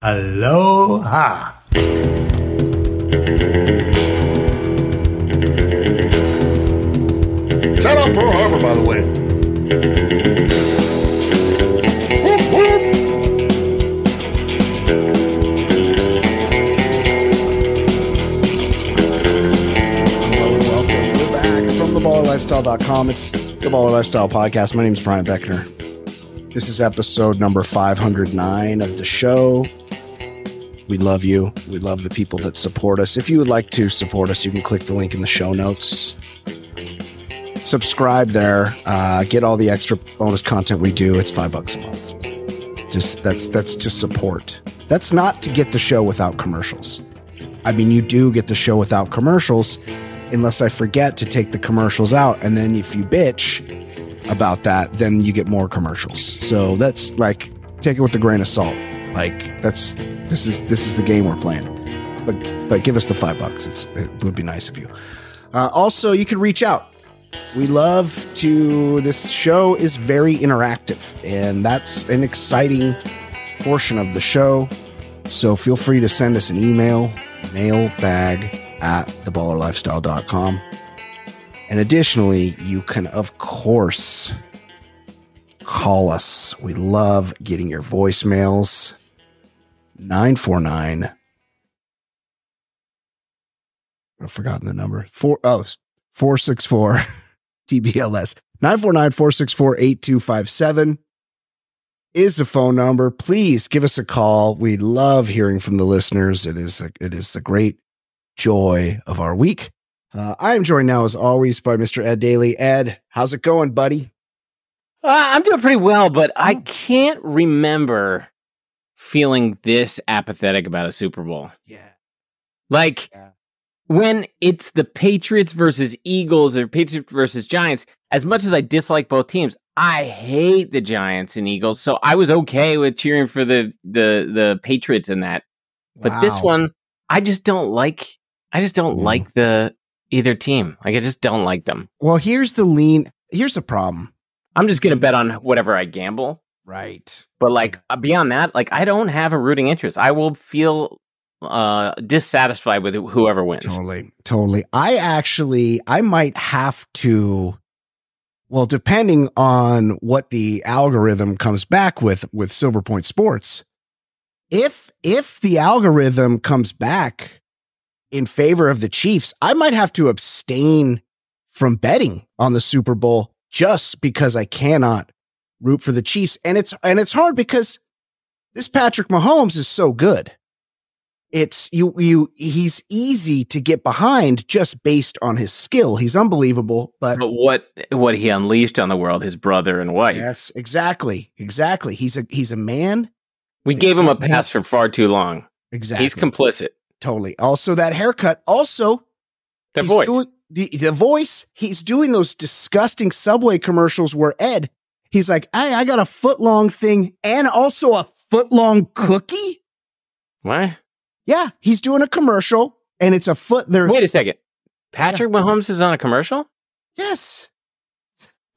Aloha. Shout out Pearl Harbor, by the way. Hello and welcome. We're back from theballerlifestyle.com. It's the Baller Lifestyle Podcast. My name is Brian Beckner. This is episode number 509 of the show. We love you. We love the people that support us. If you would like to support us, you can click the link in the show notes. Subscribe there. Uh, get all the extra bonus content we do. It's five bucks a month. Just that's that's just support. That's not to get the show without commercials. I mean, you do get the show without commercials, unless I forget to take the commercials out. And then if you bitch about that, then you get more commercials. So that's like take it with a grain of salt. Like that's this is this is the game we're playing. But but give us the five bucks. It's it would be nice of you. Uh, also, you can reach out. We love to. This show is very interactive, and that's an exciting portion of the show. So feel free to send us an email, mailbag at theballerlifestyle.com. And additionally, you can, of course, call us. We love getting your voicemails. 949. I've forgotten the number. Four, oh, 464 TBLS. 949 464 8257 is the phone number. Please give us a call. We love hearing from the listeners. It is a, it is the great joy of our week. Uh, I am joined now, as always, by Mr. Ed Daly. Ed, how's it going, buddy? Uh, I'm doing pretty well, but I can't remember feeling this apathetic about a Super Bowl. Yeah. Like Yeah. when it's the Patriots versus Eagles or Patriots versus Giants, as much as I dislike both teams, I hate the Giants and Eagles. So I was okay with cheering for the the the Patriots in that. But this one, I just don't like I just don't Mm. like the either team. Like I just don't like them. Well, here's the lean. Here's the problem. I'm just gonna bet on whatever I gamble. Right. But like uh, beyond that, like I don't have a rooting interest. I will feel uh dissatisfied with whoever wins. Totally. Totally. I actually, I might have to, well, depending on what the algorithm comes back with, with Silverpoint Sports, if, if the algorithm comes back in favor of the Chiefs, I might have to abstain from betting on the Super Bowl just because I cannot root for the Chiefs. And it's, and it's hard because this Patrick Mahomes is so good it's you you he's easy to get behind just based on his skill. He's unbelievable, but But what what he unleashed on the world, his brother and wife. yes, exactly. Exactly. He's a he's a man. We gave him a pass for far too long. Exactly. He's complicit. totally. Also that haircut. Also The voice. doing- the, the voice, he's doing those disgusting subway commercials where Ed, he's like, Hey, I got a foot long thing and also a foot long cookie. what? Yeah, he's doing a commercial and it's a foot there. Wait a second. Patrick Mahomes is on a commercial? Yes.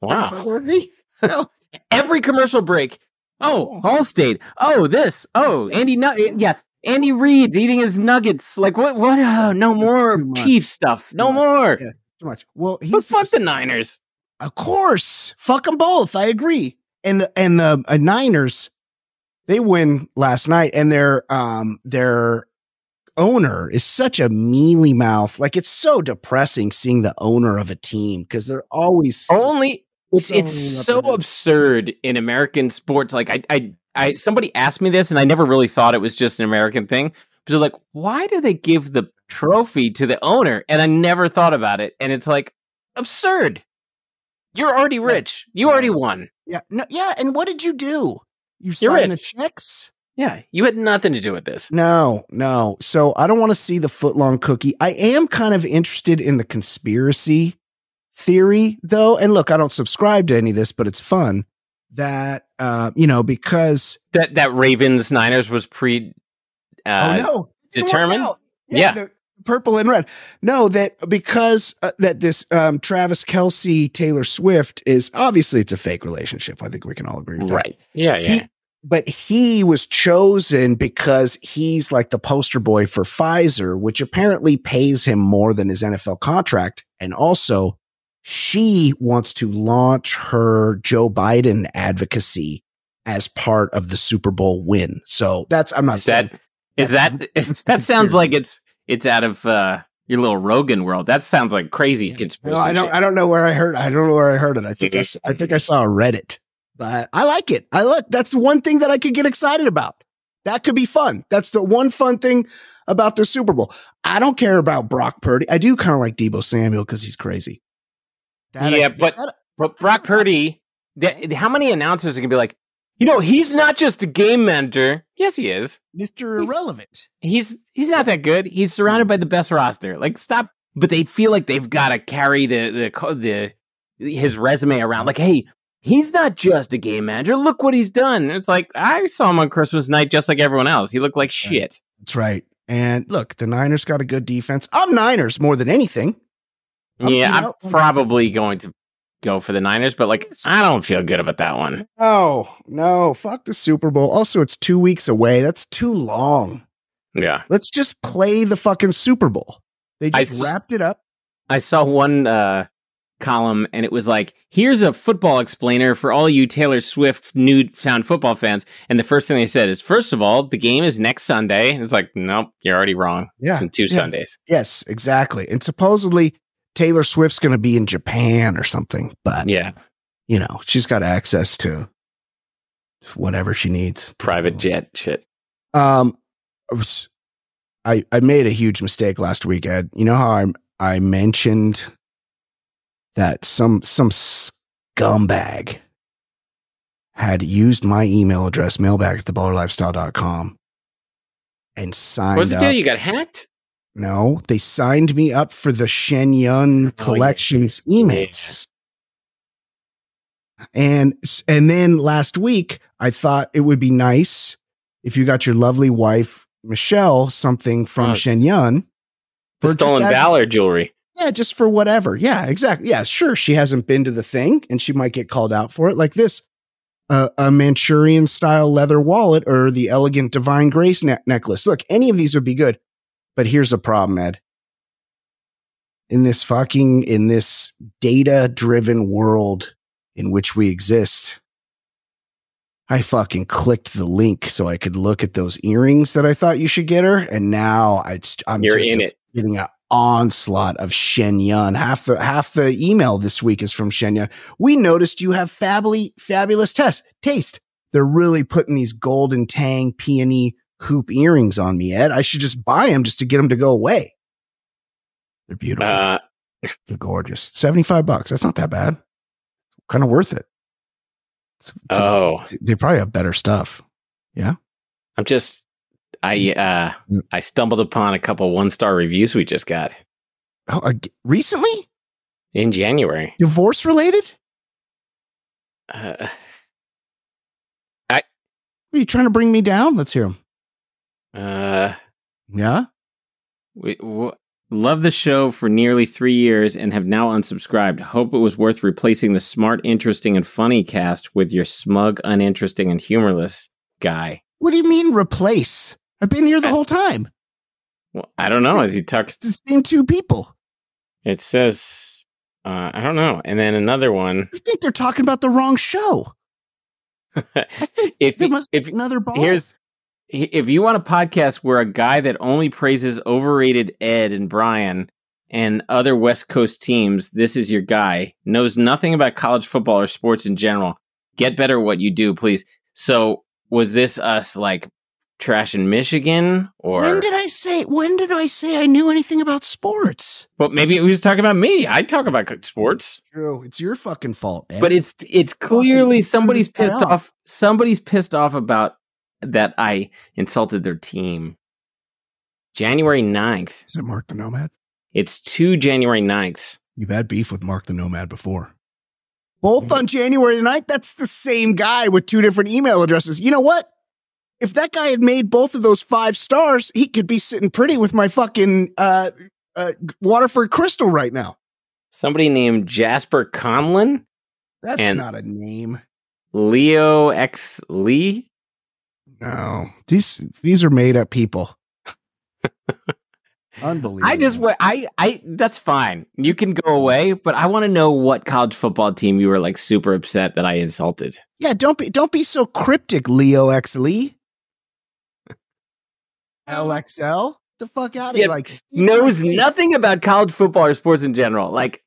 Wow. No. Every commercial break. Oh, oh. Allstate. Oh, this. Oh, Andy Nug- eh, yeah. Andy Reid's eating his nuggets. Like what what oh, no more. Chief stuff. No much. more. Yeah. Too much. Well, But he's fuck the Niners. Of course, fuck them both. I agree. And the and the uh, Niners, they win last night, and their um their owner is such a mealy mouth. Like it's so depressing seeing the owner of a team because they're always Only it's so it's so absurd in American sports. Like I I I somebody asked me this and I never really thought it was just an American thing. But they're like, why do they give the trophy to the owner? And I never thought about it. And it's like absurd. You're already rich. You already won. yeah no yeah. And what did you do? You You're signed the rich. checks? Yeah, you had nothing to do with this. No, no. So I don't want to see the footlong cookie. I am kind of interested in the conspiracy theory, though. And look, I don't subscribe to any of this, but it's fun that uh, you know, because That that Ravens Niners was pre uh, oh no, It didn't work determined? out. Yeah. the purple and red. No, that because uh, that this um, Travis Kelce Taylor Swift is obviously it's a fake relationship. I think we can all agree with that. right. Yeah, yeah. He but he was chosen because he's like the poster boy for Pfizer, which apparently pays him more than his NFL contract. And also, she wants to launch her Joe Biden advocacy as part of the Super Bowl win. So that's I'm not Is saying that is that that sounds like it's it's out of uh, your little Rogan world. That sounds like crazy No, conspiracy. I don't. shit. I don't know where I heard. I don't know where I heard it. I think I, I think I saw a Reddit, but I like it. I look. That's the one thing that I could get excited about. That could be fun. That's the one fun thing about the Super Bowl. I don't care about Brock Purdy. I do kind of like Deebo Samuel because he's crazy. That I- yeah, but that- but Brock Purdy, how many announcers are gonna be like, you know, he's not just a game manager. Yes, he is. Mr. He's- Irrelevant. He's he's not that good. He's surrounded by the best roster. Like, stop. But they feel like they've got to carry the the the his resume around. Like, hey, he's not just a game manager. Look what he's done. It's like I saw him on Christmas night, just like everyone else. He looked like shit. That's right. And look, the Niners got a good defense. I'm Niners more than anything. I'm- yeah, you I'm probably going to go for the Niners, but like, I don't feel good about that one. No, no, fuck the Super Bowl. Also, it's two weeks away. That's too long. Yeah. Let's just play the fucking Super Bowl. They I just s- wrapped it up. I saw one uh, column and it was like, here's a football explainer for all you Taylor Swift newfound football fans. And the first thing they said is, first of all, the game is next Sunday. And it's like, nope, you're already wrong. Yeah, It's in two yeah. Sundays. Yes, exactly. And supposedly Taylor Swift's going to be in Japan or something, but Yeah. you know, she's got access to whatever she needs. Private jet shit. Um, I I made a huge mistake last week, Ed. You know how I I mentioned that some some scumbag had used my email address, mailbag at theballerlifestyle.com, and signed What's the up. deal? You got hacked? No, they signed me up for the Shen Yun Oh, yeah. collections emails. And and then last week I thought it would be nice if you got your lovely wife Michelle something from Oh, Shen Yun. For stolen valor jewelry. Yeah, just for whatever. Yeah, exactly. Yeah, sure. She hasn't been to the thing and she might get called out for it. Like this uh, a Manchurian style leather wallet or the elegant divine grace ne- necklace. Look, any of these would be good. But here's the problem, Ed. In this fucking, in this data driven world in which we exist, I fucking clicked the link so I could look at those earrings that I thought you should get her. And now I, I'm You're just in it. getting an onslaught of Shen Yun. Half the, half the email this week is from Shen Yun. We noticed you have fably, fabulous test, taste. They're really putting these golden tang peony hoop earrings on me, Ed. I should just buy them just to get them to go away. They're beautiful. Uh, They're gorgeous. 75 bucks. That's not that bad. Kind of worth it. It's- it's- oh, they probably have better stuff. Yeah. I'm just, I, uh, I stumbled upon a couple one star reviews we just got Oh, ag- recently? in January. Divorce related? Uh, Are you trying to bring me down? Let's hear them. Uh, Yeah. We w- love the show for nearly three years and have now unsubscribed. Hope it was worth replacing the smart, interesting, and funny cast with your smug, uninteresting, and humorless guy. What do you mean replace? I've been here the I- whole time. Well, I don't know. As you talk, It's the same two people. it says, uh, I don't know. And then another one. I think they're talking about the wrong show. if There must if be another ball. here's if you want a podcast where a guy that only praises overrated Ed and Brian and other West Coast teams, this is your guy. Knows nothing about college football or sports in general. Get better at what you do, please. So, was this us like trash in Michigan, or? when did I say? When did I say I knew anything about sports? but maybe it was talking about me. I talk about sports, True. It's your fucking fault. Ed. but it's it's clearly somebody's pissed guy off. Somebody's pissed off about that I insulted their team. January 9th. is it Mark the Nomad? It's two January 9ths. You've had beef with Mark the Nomad before. Both on January the 9th? That's the same guy with two different email addresses. You know what? If that guy had made both of those five stars, he could be sitting pretty with my fucking uh, uh, Waterford Crystal right now. Somebody named Jasper Conlon, That's not a name. Leo X Lee, No, these these are made up people. Unbelievable. I just I I that's fine. You can go away, but I want to know what college football team you were like super upset that I insulted. yeah. Don't be don't be so cryptic, Leo X Lee. LXL. The fuck out of Yeah, here! Like Knows nothing about college football or sports in general. Like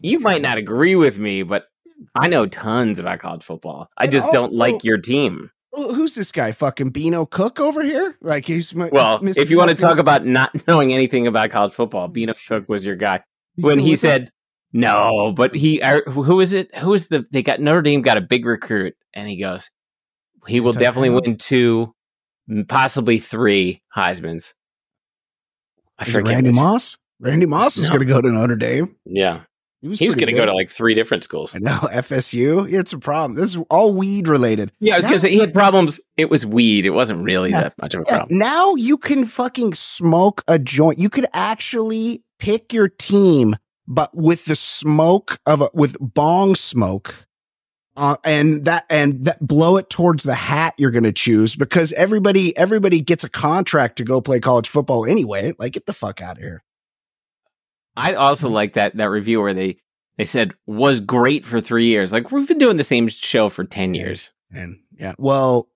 you might not agree with me, but I know tons about college football. I just don't like your team. Who- Who's this guy? Fucking Beano Cook over here? Like he's my- Well, Mr. if you want to talk about not knowing anything about college football, Beano Cook was your guy. He's when he said no, but he uh, who is it? Who is the they got Notre Dame got a big recruit, and he goes, he will definitely win two, possibly three Heisman's. I Is Randy Moss? Randy Moss was No. going to go to Notre Dame. Yeah, He was, was going to go to like three different schools. I know FSU. It's a problem. This is all weed related. Yeah, I was going to say he had problems. It was weed. It wasn't really Yeah. that much of a Yeah, problem. now you can fucking smoke a joint. You could actually pick your team, but with the smoke of a, with bong smoke, uh, and that and that blow it towards the hat you're going to choose because everybody everybody gets a contract to go play college football anyway. Like, get the fuck out of here. I also mm-hmm. like that that review where they they said was great for three years. Like we've been doing the same show for ten years. And yeah, well,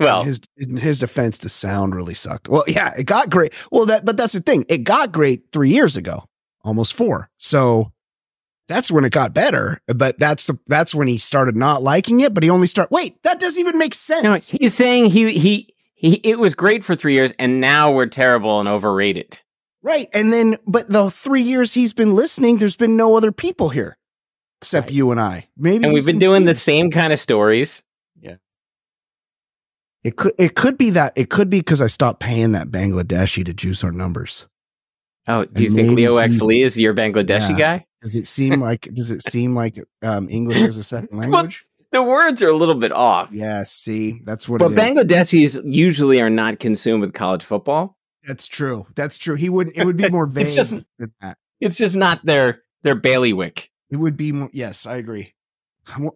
Well, in his in his defense, the sound really sucked. Well, yeah, it got great. Well, that but that's the thing. It got great three years ago, almost four. So that's when it got better. But that's the that's when he started not liking it. But he only start. Wait, that doesn't even make sense. No, he's saying he he he it was great for three years, and now we're terrible and overrated. Right. And then, but the three years he's been listening, there's been no other people here except Right. you and I. Maybe And we've he's been doing the same kind of stories. Yeah. It could it could be that it could be because I stopped paying that Bangladeshi to juice our numbers. Oh, do you And think Leo X Lee is your Bangladeshi Yeah. guy? Does it seem like does it seem like um, English as a second language? The words are a little bit off. Yeah, see, that's what But it is. Bangladeshis usually are not consumed with college football. That's true. That's true. He wouldn't. It would be more vague. It's just- than that. It's just not their their bailiwick. It would be more. Yes, I agree.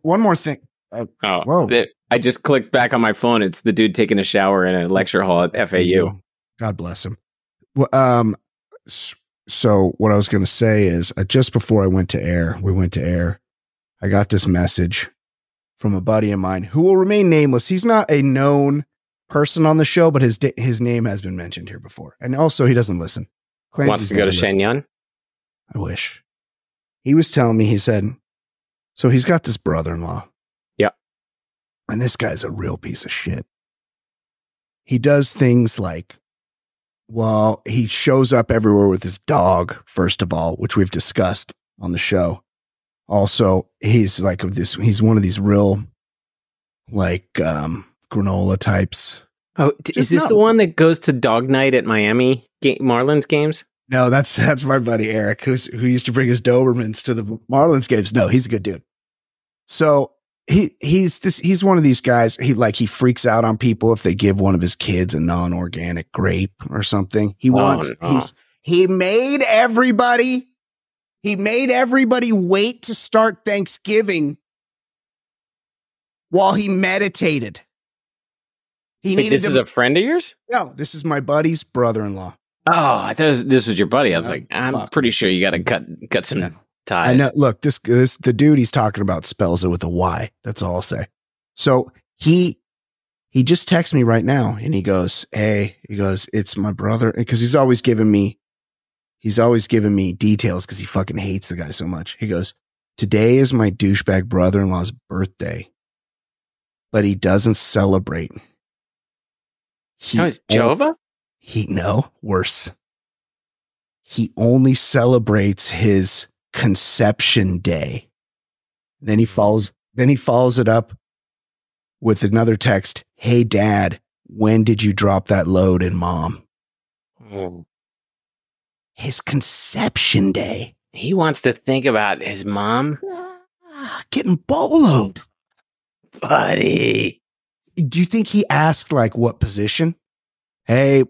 One more thing. Oh, Whoa. the- I just clicked back on my phone. It's the dude taking a shower in a lecture hall at FAU. God bless him. Well, um. So what I was going to say is, uh, just before I went to air, we went to air. I got this message from a buddy of mine who will remain nameless. He's not a known person on the show, but his his name has been mentioned here before, and also he doesn't listen. Claims Wants to go to. Shen Yun. I wish. He was telling me, he said, so he's got this brother in law. Yeah. And this guy's a real piece of shit. He does things like, well, he shows up everywhere with his dog, first of all, which we've discussed on the show. Also, he's like this, he's one of these real, like, um, granola types. Oh, d- is this no. the one that goes to dog night at Miami ga- Marlins games? No, that's that's my buddy Eric, who's who used to bring his Dobermans to the Marlins games. No, he's a good dude. So he he's this he's one of these guys. He like he freaks out on people if they give one of his kids a non-organic grape or something. He Oh, wants no. he's he made everybody he made everybody wait to start Thanksgiving while he meditated. He Wait, needed this to is a friend of yours? no. This is my buddy's brother-in-law. Oh, I thought was- this was your buddy. I was No, like, I'm fuck. pretty sure you got to cut cut some No. ties. I know. Look, this, this the dude he's talking about spells it with a Y. That's all I'll say. So he he just texts me right now, and he goes, "Hey," he goes, "It's my brother," because he's always giving me he's always giving me details because he fucking hates the guy so much. He goes, "Today is my douchebag brother-in-law's birthday, but he doesn't celebrate." He Oh, is Jova? he no worse. He only celebrates his conception day. Then he follows then he follows it up with another text. Hey dad, when did you drop that load in mom? Oh, His conception day. he wants to think about his mom, Ah, Getting boloed. buddy. Do you think he asked like what position? Hey,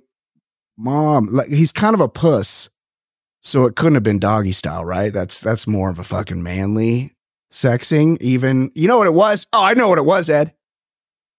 mom. Like he's kind of a puss. So it couldn't have been doggy style, right? That's that's more of a fucking manly sexing. Even you know what it was? Oh, I know what it was, Ed.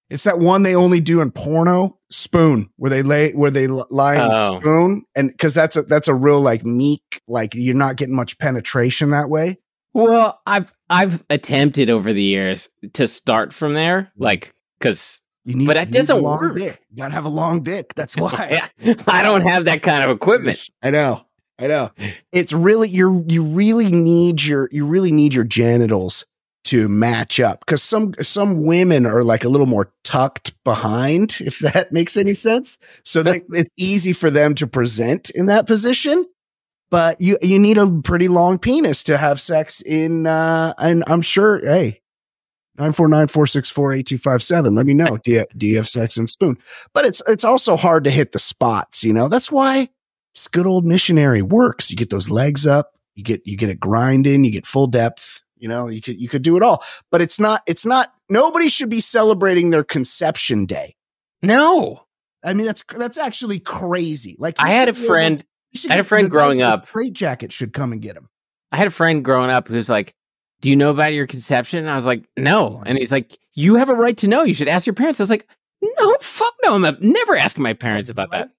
It's that one they only do in porno, Spoon, where they lay where they lie in Oh. spoon, and because that's a that's a real like meek, like you're not getting much penetration that way. Well, I've I've attempted over the years to start from there, mm-hmm. like because You need, But that doesn't a long work. dick. You gotta have a long dick. That's why. I don't have that kind of equipment. I know. I know. It's really you you really need your you really need your genitals to match up because some some women are like a little more tucked behind, if that makes any sense. So that it's easy for them to present in that position. But you you need a pretty long penis to have sex in uh and I'm sure hey 949-464-8257. Let me know. Do you, do you have sex and spoon? But it's it's also hard to hit the spots, you know. That's why just good old missionary works. You get those legs up, you get you get it grinding, you get full depth. You know, you could you could do it all, but it's not it's not. Nobody should be celebrating their conception day. No, I mean, that's that's actually crazy. Like I had a friend. I had a friend growing up- Straight jacket should come and get him. I had a friend growing up who's like, "Do you know about your conception?" And I was like, "No," and he's like, "You have a right to know. You should ask your parents." I was like, "No, fuck no. I'm never asking my parents about that."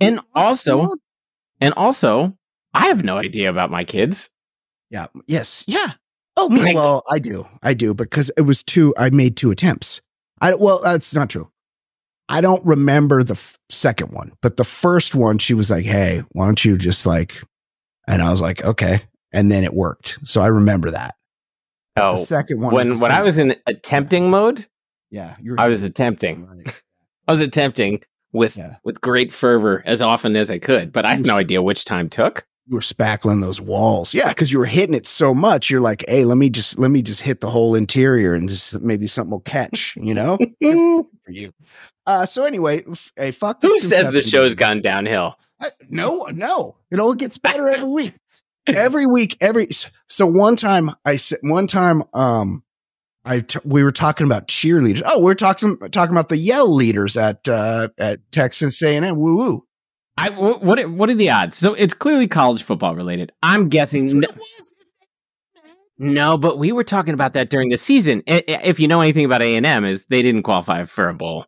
And also, and also, I have no idea about my kids. Yeah. Yes. Yeah. Oh, well, I do. I do because it was two. I made two attempts. I well, that's not true. I don't remember the f- second one, but the first one, she was like, "Hey, why don't you just like?" And I was like, "Okay," and then it worked. So I remember that. the Oh, second one. when when I was in attempting mode, yeah, you were I was attempting. Right. I was attempting with Yeah. with great fervor as often as I could, but I had no idea which time took. You were spackling those walls, yeah, because you were hitting it so much. You're like, "Hey, let me just let me just hit the whole interior, and just maybe something will catch." You know. For you. Uh, so anyway, f- hey, fuck. this Who said the show's gone downhill? I, no, no. It all gets better every week. Every week, every. So one time, I said one time, um, I t- we were talking about cheerleaders. Oh, we're talking talking about the yell leaders at uh at Texas A and M. Woo woo. I what are- what are the odds? So it's clearly college football related. I'm guessing no, no, but we were talking about that during the season. If you know anything about A and M, is they didn't qualify for a bowl.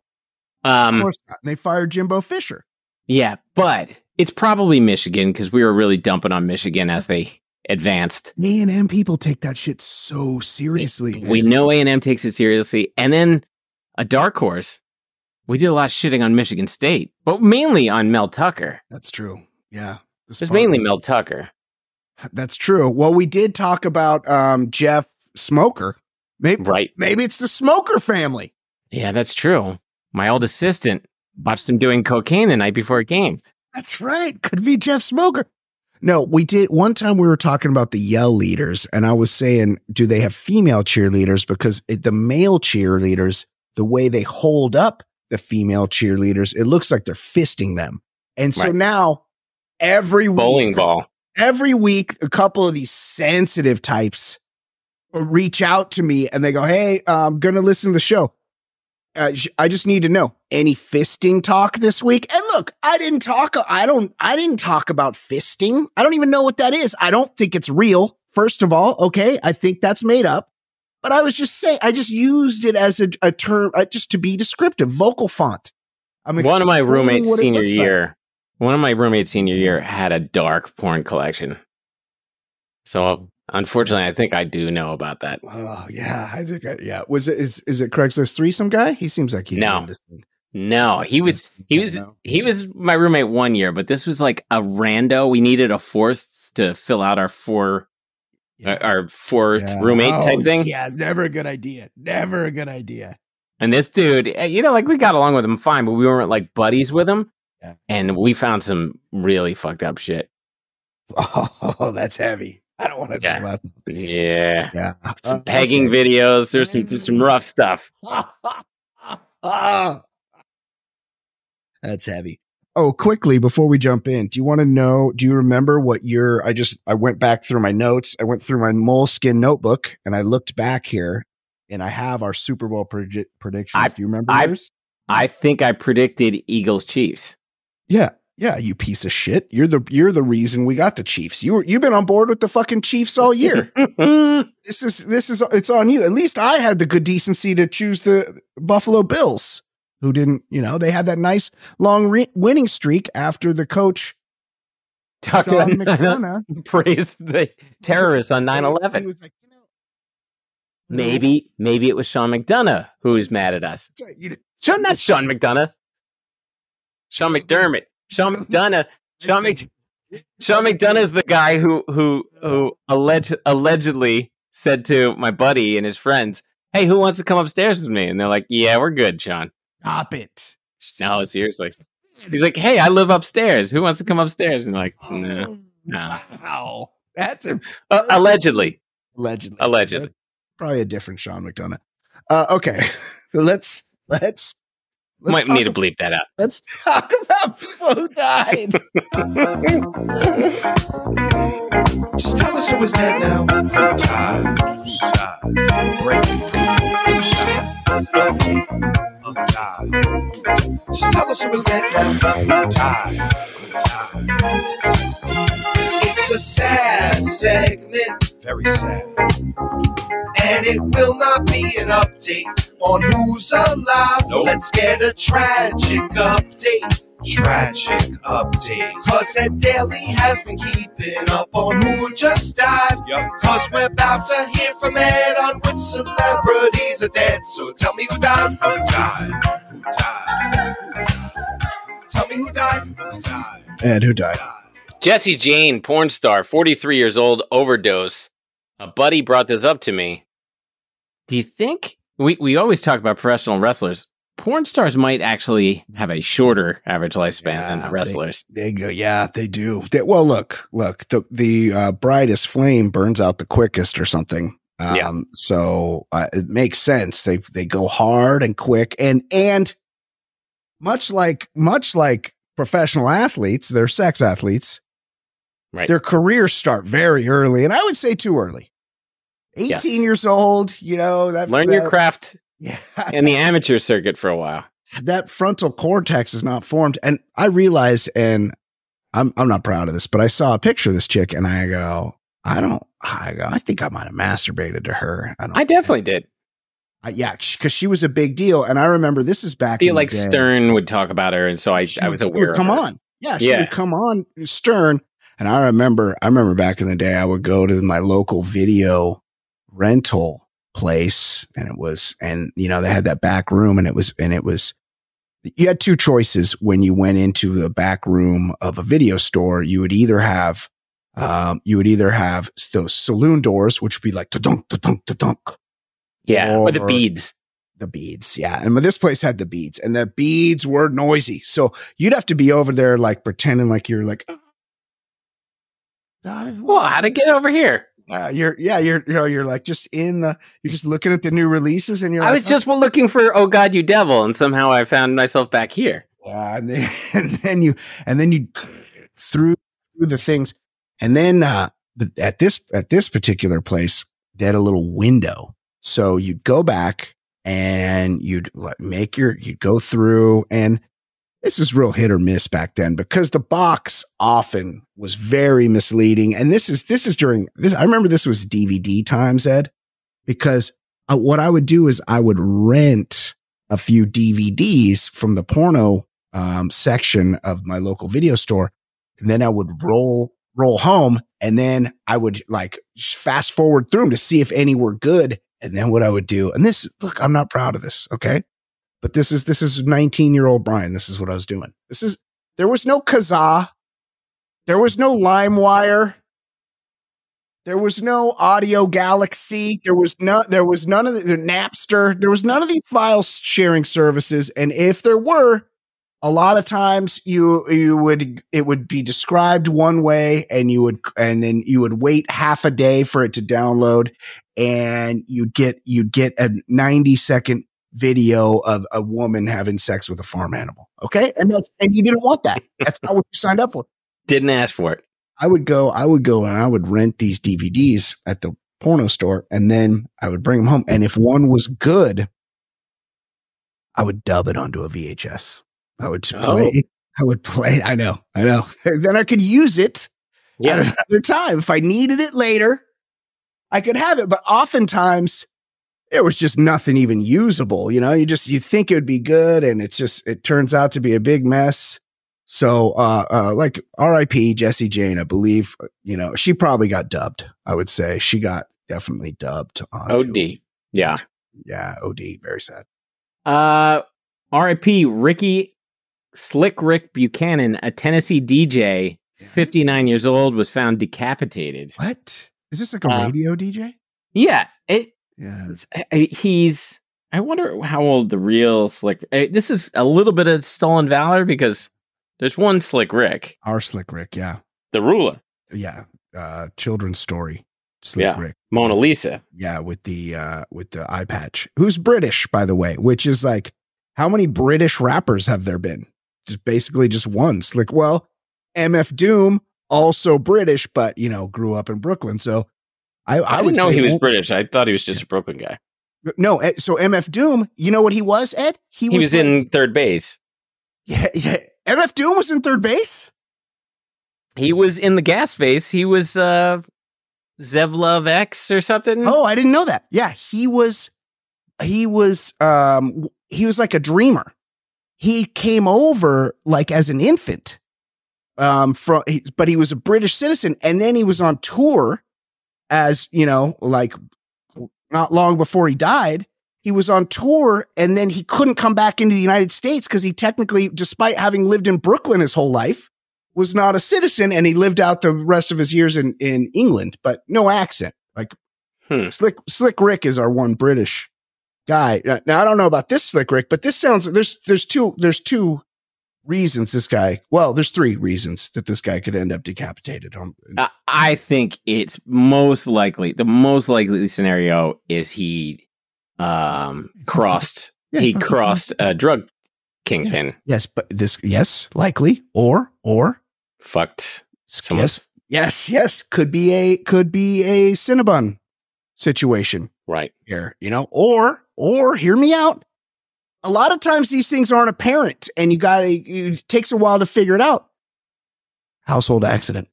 Of Um, course, not. they fired Jimbo Fisher. yeah, but it's probably Michigan because we were really dumping on Michigan as they advanced. A and M people take that shit so seriously. We know A and M takes it seriously, and then a dark horse. We did a lot of shitting on Michigan State, but mainly on Mel Tucker. That's true. Yeah, The It's mainly. Mel Tucker. That's true. Well, we did talk about um Jeff Smoker. Maybe Right. maybe it's the Smoker family. Yeah, that's true. My old assistant watched him doing cocaine the night before a game. That's right. Could be Jeff Smoker. No, we did one time we were talking about the yell leaders, and I was saying, do they have female cheerleaders? Because it, the male cheerleaders, the way they hold up the female cheerleaders, it looks like they're fisting them. And so Right. now every Bowling week, ball. every week, a couple of these sensitive types uh, reach out to me and they go, Hey, I'm going to listen to the show. Uh, I just need to know any fisting talk this week. And look, I didn't talk. I don't, I didn't talk about fisting. I don't even know what that is. I don't think it's real. First of all, okay. I think that's made up, but I was just saying, I just used it as a, a term, uh, just to be descriptive, vocal font. I'm One of my roommates senior looks like. year, one of my roommates senior year had a dark porn collection. So unfortunately, I think I do know about that. Oh yeah, I think I, yeah. Was it is is it Craigslist threesome guy? He seems like he No. No, he was he was he was my roommate one year, but this was like a rando. We needed a fourth to fill out our four Yeah. uh, our fourth Yeah. roommate Oh, type thing. Yeah, never a good idea. Never a good idea. And this dude, eh, you know, like we got along with him fine, but we weren't like buddies with him. Yeah. And we found some really fucked up shit. Oh, that's heavy. I don't want to Yeah. about that. Yeah. Yeah. Some Uh, pegging okay. videos. There's some some rough stuff. That's heavy. Oh, quickly before we jump in, do you want to know? Do you remember what your? I just I went back through my notes. I went through my moleskin notebook and I looked back here, and I have our Super Bowl predi- predictions. I- do you remember I- yours? I think I predicted Eagles Chiefs. Yeah, Yeah, you piece of shit. You're the you're the reason we got the Chiefs. You were you've been on board with the fucking Chiefs all year. this is this is it's on you. At least I had the good decency to choose the Buffalo Bills, who didn't. You know, they had that nice long re- winning streak after the coach Talked John about McDonough. praised the terrorists on 9 He 11. was like, you know, Maybe, maybe it was Sean McDonough who was mad at us. That's right. You, Sean, not Sean McDonough. Sean McDermott. Sean McDonough. Sean Mc, Sean McDonough is the guy who who who alleged allegedly said to my buddy and his friends, "Hey, who wants to come upstairs with me?" And they're like, "Yeah, we're good, Sean." stop it. No, seriously. He's like, "Hey, I live upstairs. Who wants to come upstairs?" And they're like, "No, no." Wow. That's a, Uh, allegedly, allegedly. allegedly. Probably a different Sean McDonough. Uh, okay. let's let's let's Might need to bleep that out. let's talk about people who died. Just tell us who was dead now. I'm tired. I'm tired. Breaking through. I'm tired. I'm tired. Just tell us who was dead now. I'm tired. I'm. It's a sad segment. Very sad. And it will not be an update on who's alive. Nope. Let's get a tragic update. Tragic update. Cause Ed Daly has been keeping up on who just died. Yup. Cause we're about to hear from Ed on which celebrities are dead. So tell me who died. Who died? Who died? Who died? Tell me who died. Who died? And who died? died. Jesse Jane, porn star, 43 years old, overdose. A buddy brought this up to me. Do you think we, we always talk about professional wrestlers? Porn stars might actually have a shorter average lifespan Yeah, than they- wrestlers. They go, yeah, they do. They- well, look, look, the the uh, brightest flame burns out the quickest, or something. Um, Yeah. So uh, it makes sense. They they go hard and quick, and and much like much like professional athletes, they're sex athletes. Right. Their careers start very early, and I would say too early. Eighteen years old, you know that. Learn your that- craft Yeah, in the amateur circuit for a while. that frontal cortex is not formed. And I realize, and I'm I'm not proud of this, but I saw a picture of this chick, and I go, I don't, I go, I think I might have masturbated to her. I don't. I definitely did. I, yeah, because she was a big deal, and I remember this is back. I feel in like the day. Stern would talk about her, and so I, She I was aware. Come on, yeah, she Yeah. would come on Stern, and I remember, I remember back in the day, I would go to my local video rental place, and it was, and you know, they had that back room, and it was, and it was. You had two choices when you went into the back room of a video store. You would either have, um, you would either have those saloon doors, which would be like dunk, dunk, dunk, Yeah, or the beads. the beads. Yeah. And this place had the beads and the beads were noisy. So you'd have to be over there like pretending like you're like, uh, Well, how to get over here? Uh, you're, yeah, you're, you know, you're like just in the, you're just looking at the new releases and you're I like, was just looking for "Oh God, You Devil," and somehow I found myself back here. Yeah, and then, and then you, and then you through, through the things. And then, uh, at this, at this particular place, they had a little window. So you'd go back and you'd make your, you'd go through and this is real hit or miss back then because the box often was very misleading. And this is, this is during this. I remember this was DVD times, Ed, because uh, what I would do is I would rent a few DVDs from the porno um, section of my local video store. And then I would roll, roll home and then I would like fast forward through them to see if any were good. And then what I would do, and this, look, I'm not proud of this. Okay. But this is, this is 19 year old Brian. This is what I was doing. This is, there was no Kazaa. There was no LimeWire. There was no Audio Galaxy. There was no, there was none of the, the Napster. There was none of the file sharing services. And if there were, a lot of times you you would it would be described one way and you would and then you would wait half a day for it to download and you'd get you'd get a 90 second video of a woman having sex with a farm animal okay and that's and you didn't want that that's not what you signed up for Didn't ask for it. I would go, I would go and I would rent these DVDs at the porno store and then I would bring them home. And if one was good, I would dub it onto a VHS. I would just Oh. play, I would play. I know. I know. then I could use it at Yeah. another time. If I needed it later, I could have it. But oftentimes it was just nothing even usable. You know, you just you think it would be good and it's just it turns out to be a big mess. So uh uh like RIP Jesse Jane, I believe, uh, you know, she probably got dubbed. I would say she got definitely dubbed on OD. Yeah. Yeah, OD, very sad. Uh, R.I.P. Ricky Slick Rick Buchanan, a Tennessee DJ, 59 years old, was found decapitated. What? Is this like a Uh, radio DJ? Yeah, Yeah. I- I- he's. I wonder how old the real Slick. uh, This is a little bit of stolen valor because there's one Slick Rick, Our Slick Rick, yeah. the ruler, Yeah. Uh children's story. Slick Yeah. Rick. Mona Lisa. Yeah, with the uh with the eye patch. Who's British, by the way, which is like how many British rappers have there been? Just basically just one. Slick well, MF Doom, also British, but you know, grew up in Brooklyn. So I, I, I, didn't know he was British. I thought he was just a Brooklyn guy. No, eh, so MF Doom, you know what he was, Ed? He was like- in 3rd Bass. Yeah, yeah. MF Doom was in 3rd Bass? He was in the gas face. He was uh Zev Love X or something. Oh, I didn't know that. Yeah, he was he was um he was like a dreamer. He came over like as an infant. Um from but he was a British citizen and then he was on tour as, you know, like not long before he died. He was on tour and then he couldn't come back into the United States because he technically, despite having lived in Brooklyn his whole life, was not a citizen and he lived out the rest of his years in, in England, but no accent. Like Hmm. Slick Slick Rick is our one British guy. Now I don't know about this Slick Rick, but this sounds there's there's two there's two reasons this guy. Well, there's three reasons that this guy could end up decapitated. I- think it's most likely the most likely scenario is he um crossed he crossed a drug kingpin. yes, but this yes likely or or Fucked someone. yes yes yes could be a could be a Cinnabon situation. Right. here, you know, or, or hear me out. A lot of times these things aren't apparent and you gotta, it takes a while to figure it out. Household accident.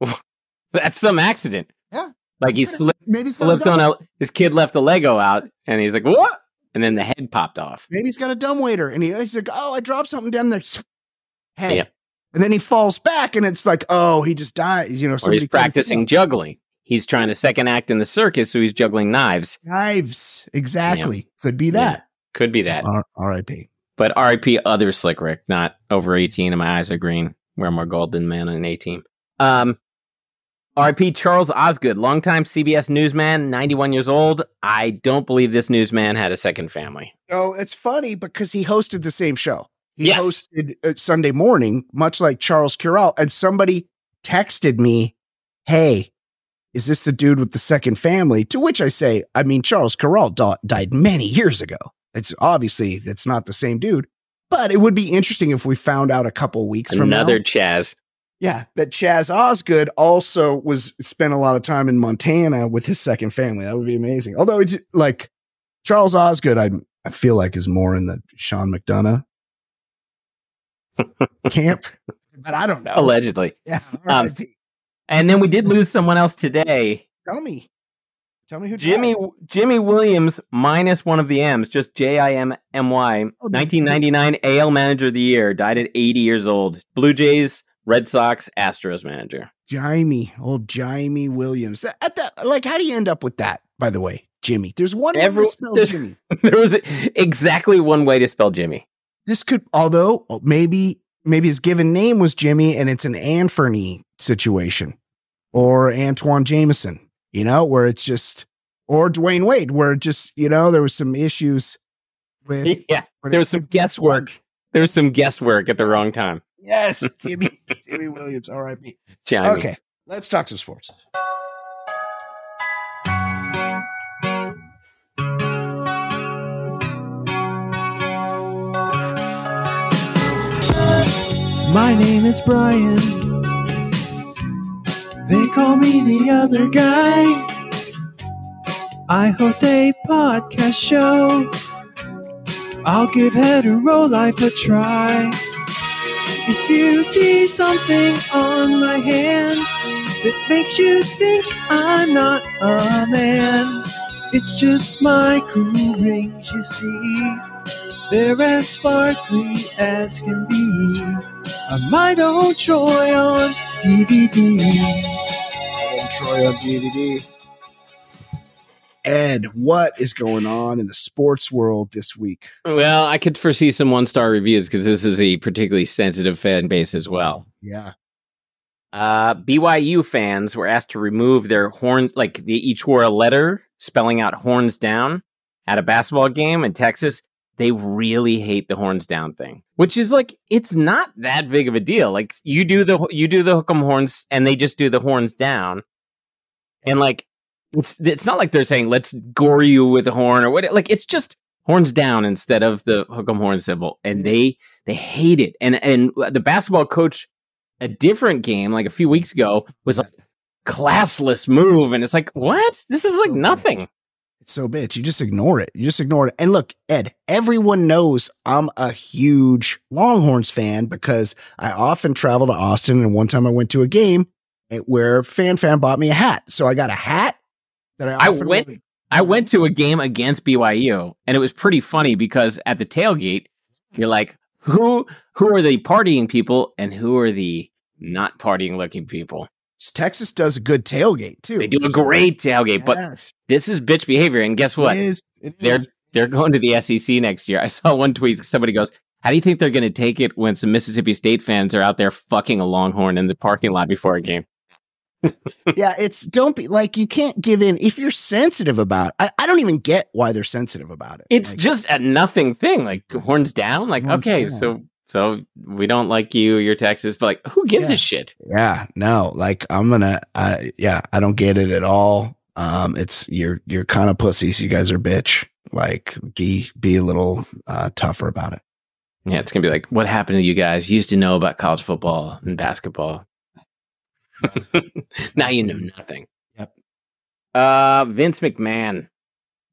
That's some accident. Yeah. Like he slipped Maybe slipped on a his kid left a Lego out and he's like, What? And then the head popped off. Maybe he's got a dumb waiter and he, he's like, oh, I dropped something down there. Hey. Yeah. And then he falls back and it's like, oh, he just died. You know, Or somebody he's comes- practicing juggling. He's trying to second act in the circus, so he's juggling knives. knives. Exactly. Could be that. Could be that. R- R.I.P. But RIP other Slick Rick, not over 18 and my eyes are green. Wear more gold than man on an A team. Um, RIP Charles Osgood, longtime CBS newsman, 91 years old. I don't believe this newsman had a second family. Oh, it's funny because he hosted the same show. He Yes. hosted uh, Sunday morning, much like Charles Kuralt. And somebody texted me, Hey, is this the dude with the second family? To which I say, I mean, Charles Kuralt da- died many years ago. It's obviously that's not the same dude, but it would be interesting if we found out a couple weeks from Another. Chaz. Yeah, that Chaz Osgood also was spent a lot of time in Montana with his second family. That would be amazing. Although it's like Charles Osgood, I I feel like is more in the Sean McDonough camp, but I don't know. Allegedly. Yeah, Um. And then we did lose someone else today. tell me, tell me who Jimmy died. Jimmy Williams minus one of the M's, just J I M M Y. Oh, 1999 AL Manager of the Year, died at 80 years old. Blue Jays, Red Sox, Astros manager. Jamie, old Jamie Williams. At that, like, how do you end up with that? By the way, Jimmy. There's one way to spell Jimmy. there was exactly one way to spell Jimmy. This could, although oh, maybe maybe his given name was Jimmy, and it's an Anfernee situation, or Antawn Jamison. You know, where it's just, or Dwyane Wade, where it just you know there was some issues with. yeah, there was some guesswork. There was some guesswork at the wrong time. Yes, Jimmy Jimmy Williams. R.I.P. Jimmy. Okay, let's talk some sports. My name is Brian. They call me the other guy. I host a podcast show. I'll give hetero life a try. If you see something on my hand that makes you think I'm not a man, it's just my cool rings, you see. They're as sparkly as can be. A might own Troy on DVD. Adam Troy on DVD. Ed, what is going on in the sports world this week? Well, I could foresee some one star reviews because this is a particularly sensitive fan base as well. Yeah. Uh, BYU fans were asked to remove their horn, like they each wore a letter spelling out horns down at a basketball game in Texas. They really hate the horns down thing, which is like it's not that big of a deal. Like you do the you do the hook 'em horns, and they just do the horns down, and like it's it's not like they're saying let's gore you with a horn or what. Like it's just horns down instead of the hook 'em horn symbol, and they they hate it. And and the basketball coach a different game like a few weeks ago was like classless move and it's like what this is like nothing so bitch. You just ignore it. You just ignore it. And look, Ed, everyone knows I'm a huge Longhorns fan because I often travel to Austin. And one time I went to a game where Fan Fan bought me a hat. So I got a hat that I I went- i went to a game against byu and it was pretty funny because at the tailgate you're like who who are the partying people and who are the not partying looking people Texas does a good tailgate too. they do a great tailgate but Yes, this is bitch behavior and guess what It is. It is. they're they're going to the SEC next year. I saw one tweet. Somebody goes, "How do you think they're going to take it when some Mississippi State fans are out there fucking a Longhorn in the parking lot before a game?" yeah, it's don't be like you can't give in if you're sensitive about. I, I don't even get why they're sensitive about it. It's Like, just a nothing thing. Like horns down. Like Horns okay, down. so so we don't like you. You're Texas, but like who gives Yeah. a shit? yeah, no, like I'm gonna, I yeah, I don't get it at all. Um, it's you're you're kind of pussies. You guys are bitch. Like be be a little uh, tougher about it. Yeah, it's gonna be like, what happened to you guys? You used to know about college football and basketball. now you know nothing. Yep. Uh, Vince McMahon,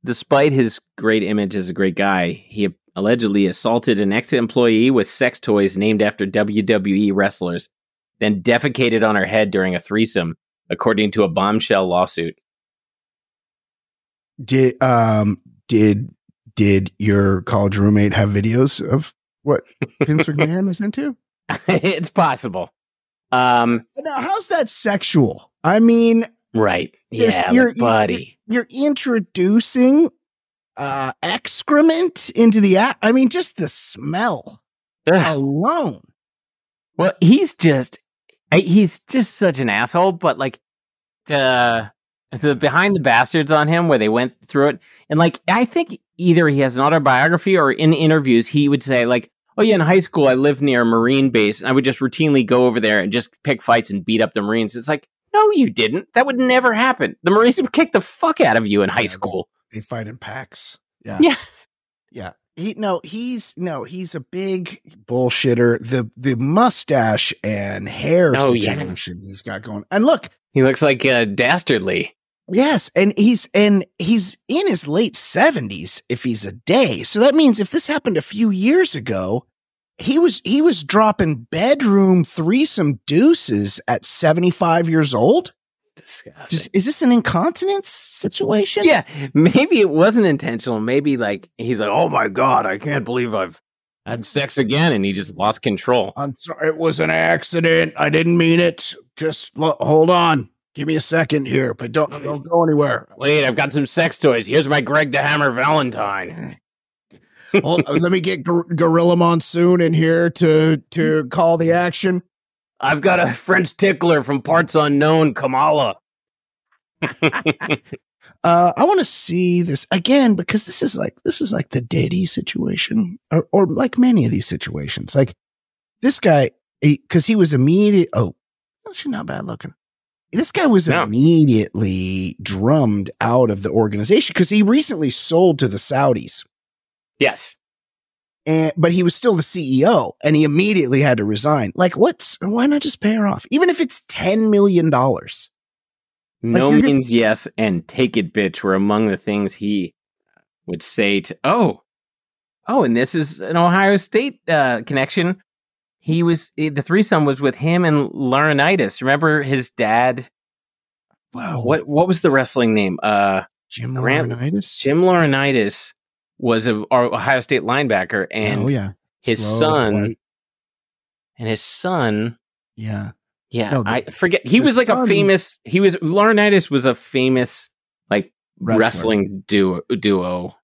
despite his great image as a great guy, he allegedly assaulted an ex-employee with sex toys named after WWE wrestlers, then defecated on her head during a threesome, according to a bombshell lawsuit. Did um did did your college roommate have videos of what Vince McMahon was into? it's possible. Um, Now, how's that sexual? I mean, right. Yeah, you're- buddy. you're introducing uh excrement into the act. I mean, just the smell Ugh. alone. Well, he's just he's just such an asshole. But like the the behind the bastards on him, where they went through it, and like I think either he has an autobiography or in interviews he would say like, "Oh yeah, in high school I lived near a Marine base, and I would just routinely go over there and just pick fights and beat up the Marines." It's like, no, you didn't. That would never happen. The Marines would kick the fuck out of you in high school. They fight in packs. Yeah. Yeah. Yeah. He no, he's no, he's a big bullshitter. The the mustache and hair Oh, yeah. he's got going. And look, He looks like uh, dastardly. yes, and he's and he's in his late seventies if he's a day. So that means if this happened a few years ago, he was he was dropping bedroom threesome deuces at seventy five years old. Disgusting. Just, is this an incontinence situation? Yeah, maybe it wasn't intentional. Maybe like he's like, "Oh my god, I can't believe I've had sex again," and he just lost control. I'm sorry, it was an accident. I didn't mean it. Just lo- hold on. Give me a second here, but don't don't go anywhere. Wait, I've got some sex toys. Here's my Greg the Hammer Valentine. Hold, uh, let me get Gor- Gorilla Monsoon in here to to call the action. I've got a French tickler from Parts Unknown, Kamala. Uh, I want to see this again because this is like this is like the Diddy situation, or, or like many of these situations. Like this guy, because he, was immediate. Oh, she's not bad looking. This guy was No. immediately drummed out of the organization because he recently sold to the Saudis. yes. And but he was still the CEO and he immediately had to resign. Like, what's why not just pay her off? Even if it's ten million dollars. No you're gonna- means yes, and take it, bitch, were among the things he would say to. Oh, Oh, and this is an Ohio State uh, connection. He was the threesome was with him and Laurinaitis. Remember his dad? Wow, what what was the wrestling name? Uh, Jim Grant- Laurinaitis. Jim Laurinaitis was a Ohio State linebacker, and oh yeah, his Slow, son- white. and his son. Yeah, Yeah, No, the- I forget. He was like son- a famous. He was Laurinaitis was a famous like Wrestler. wrestling duo. Duo.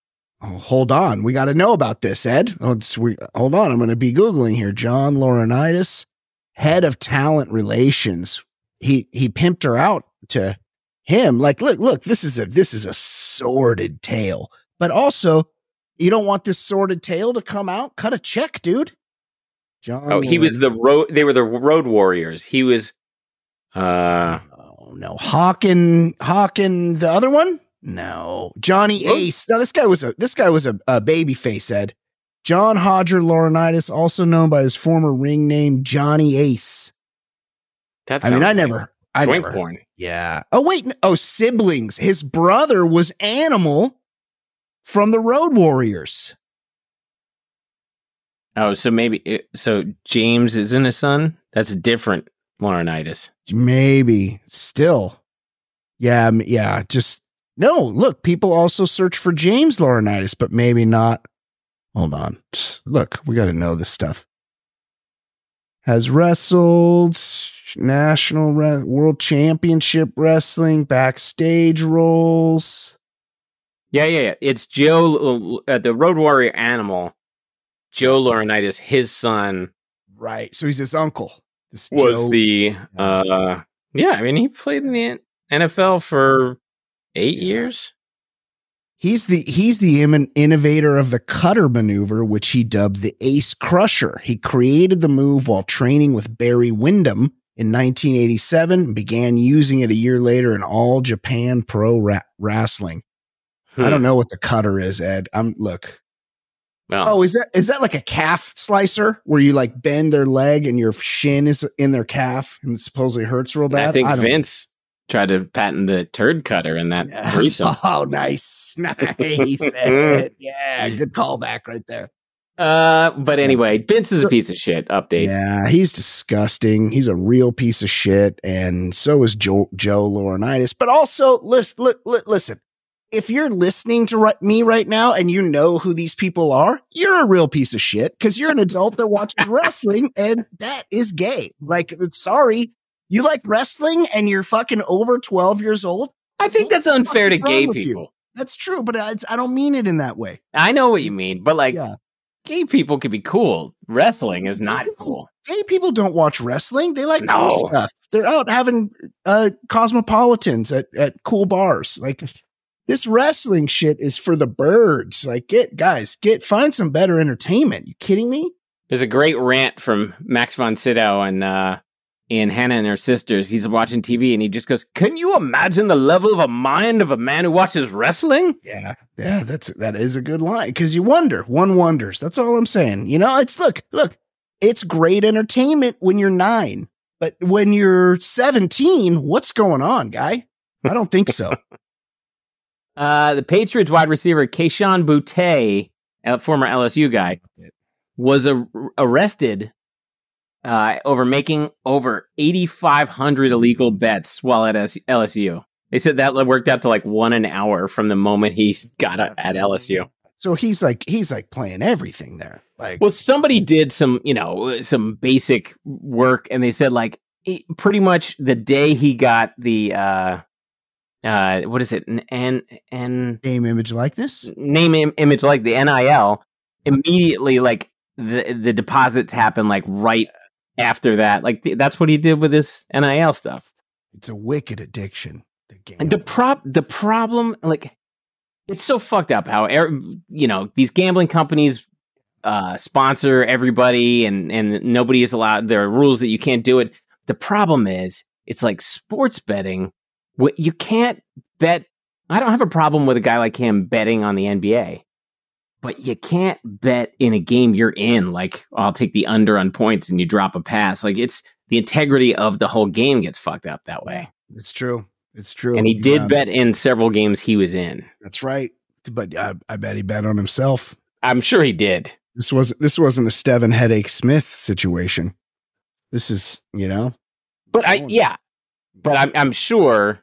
Oh, hold on. We got to know about this, Ed. Oh, we, hold on. I'm going to be Googling here. John Laurinaitis, head of talent relations. He, he pimped her out to him. Like, look, look, this is a, this is a sordid tale, but also you don't want this sordid tale to come out. Cut a check, dude. John. Oh, he was the road. They were the Road Warriors. He was. Uh, Oh no, Hawken, Hawken, the other one? No, Johnny Oh. Ace. No, this guy was a this guy was a, a baby face. Ed John Rodger Laurinaitis, also known by his former ring name Johnny Ace. that's. I mean, I never, I Twink never. porn. Yeah. Oh wait, oh siblings. His brother was Animal from the Road Warriors. Oh, so maybe it, so. James isn't a son. That's a different. Laurinaitis. Maybe still. Yeah, yeah. Just no. Look, people also search for James Laurinaitis, but maybe not. Hold on. Just look, we got to know this stuff. Has wrestled national re- world championship wrestling backstage roles. Yeah, yeah, yeah. It's Joe, uh, the Road Warrior animal. Joe Laurinaitis, his son, Right. So he's his uncle. This was Joe- the. uh Yeah, I mean, he played in the NFL for eight Yeah. years. He's the he's the innovator of the cutter maneuver, which he dubbed the Ace Crusher. He created the move while training with Barry Windham in 1987 and began using it a year later in All Japan Pro Ra- Wrestling. I don't know what the cutter is, Ed. I'm look. Oh, is that is that like a calf slicer where you like bend their leg and your shin is in their calf and it supposedly hurts real bad? I think don't- Vince tried to patent the turd cutter in that threesome. Oh, nice, nice. Ed. yeah, good callback right there. Uh, but anyway, Vince is a piece of shit. Update. Yeah, he's disgusting. He's a real piece of shit, and so is Joe, Joe Laurinaitis. But also, listen, li- li- listen. If you're listening to me right now and you know who these people are, you're a real piece of shit because you're an adult that watches wrestling, and that is gay. Like, sorry, you like wrestling and you're fucking over 12 years old. I think that's unfair to gay with you? people. That's true, but I, I don't mean it in that way. I know what you mean, but like, Yeah. gay people could be cool. Wrestling is not cool. gay people don't watch wrestling. They like No. cool stuff. They're out having uh cosmopolitans at, at cool bars. Like this wrestling shit is for the birds. Like get guys, get find some better entertainment. You kidding me? There's a great rant from Max von Sydow and uh, in Hannah and her sisters. He's watching TV and he just goes, "Can you imagine the level of a mind of a man who watches wrestling?" Yeah. Yeah, that's that is a good line. Cause you wonder. One wonders. That's all I'm saying. You know, it's look, look, it's great entertainment when you're nine. But when you're 17, what's going on, guy? I don't think so. Uh, the Patriots wide receiver Kayshon Boutte, a former LSU guy, was a- arrested uh, over making over 8,500 illegal bets while at S- LSU. They said that worked out to like one an hour from the moment he got a- at LSU. So he's like he's like playing everything there. Like Well, somebody did some, you know, some basic work, and they said like he- pretty much the day he got the uh, uh, what is it, and and name, image, likeness. name im- image like the NIL immediately like the the deposits happen like right after that. Like th- that's what he did with this NIL stuff. It's a wicked addiction. The game. And the prop the problem like it's so fucked up how er- you know these gambling companies uh sponsor everybody and and nobody is allowed there are rules that you can't do it. The problem is it's like sports betting you can't bet I don't have a problem with a guy like him betting on the NBA. But you can't bet in a game you're in like I'll take the under on points and you drop a pass. Like it's the integrity of the whole game gets fucked up that way. it's true. It's true. And he You did it. bet in several games he was in. That's right. But I, I bet he bet on himself. I'm sure he did. This wasn't this wasn't a Steven Headache Smith situation. This is, you know. But I yeah, but I'm I'm sure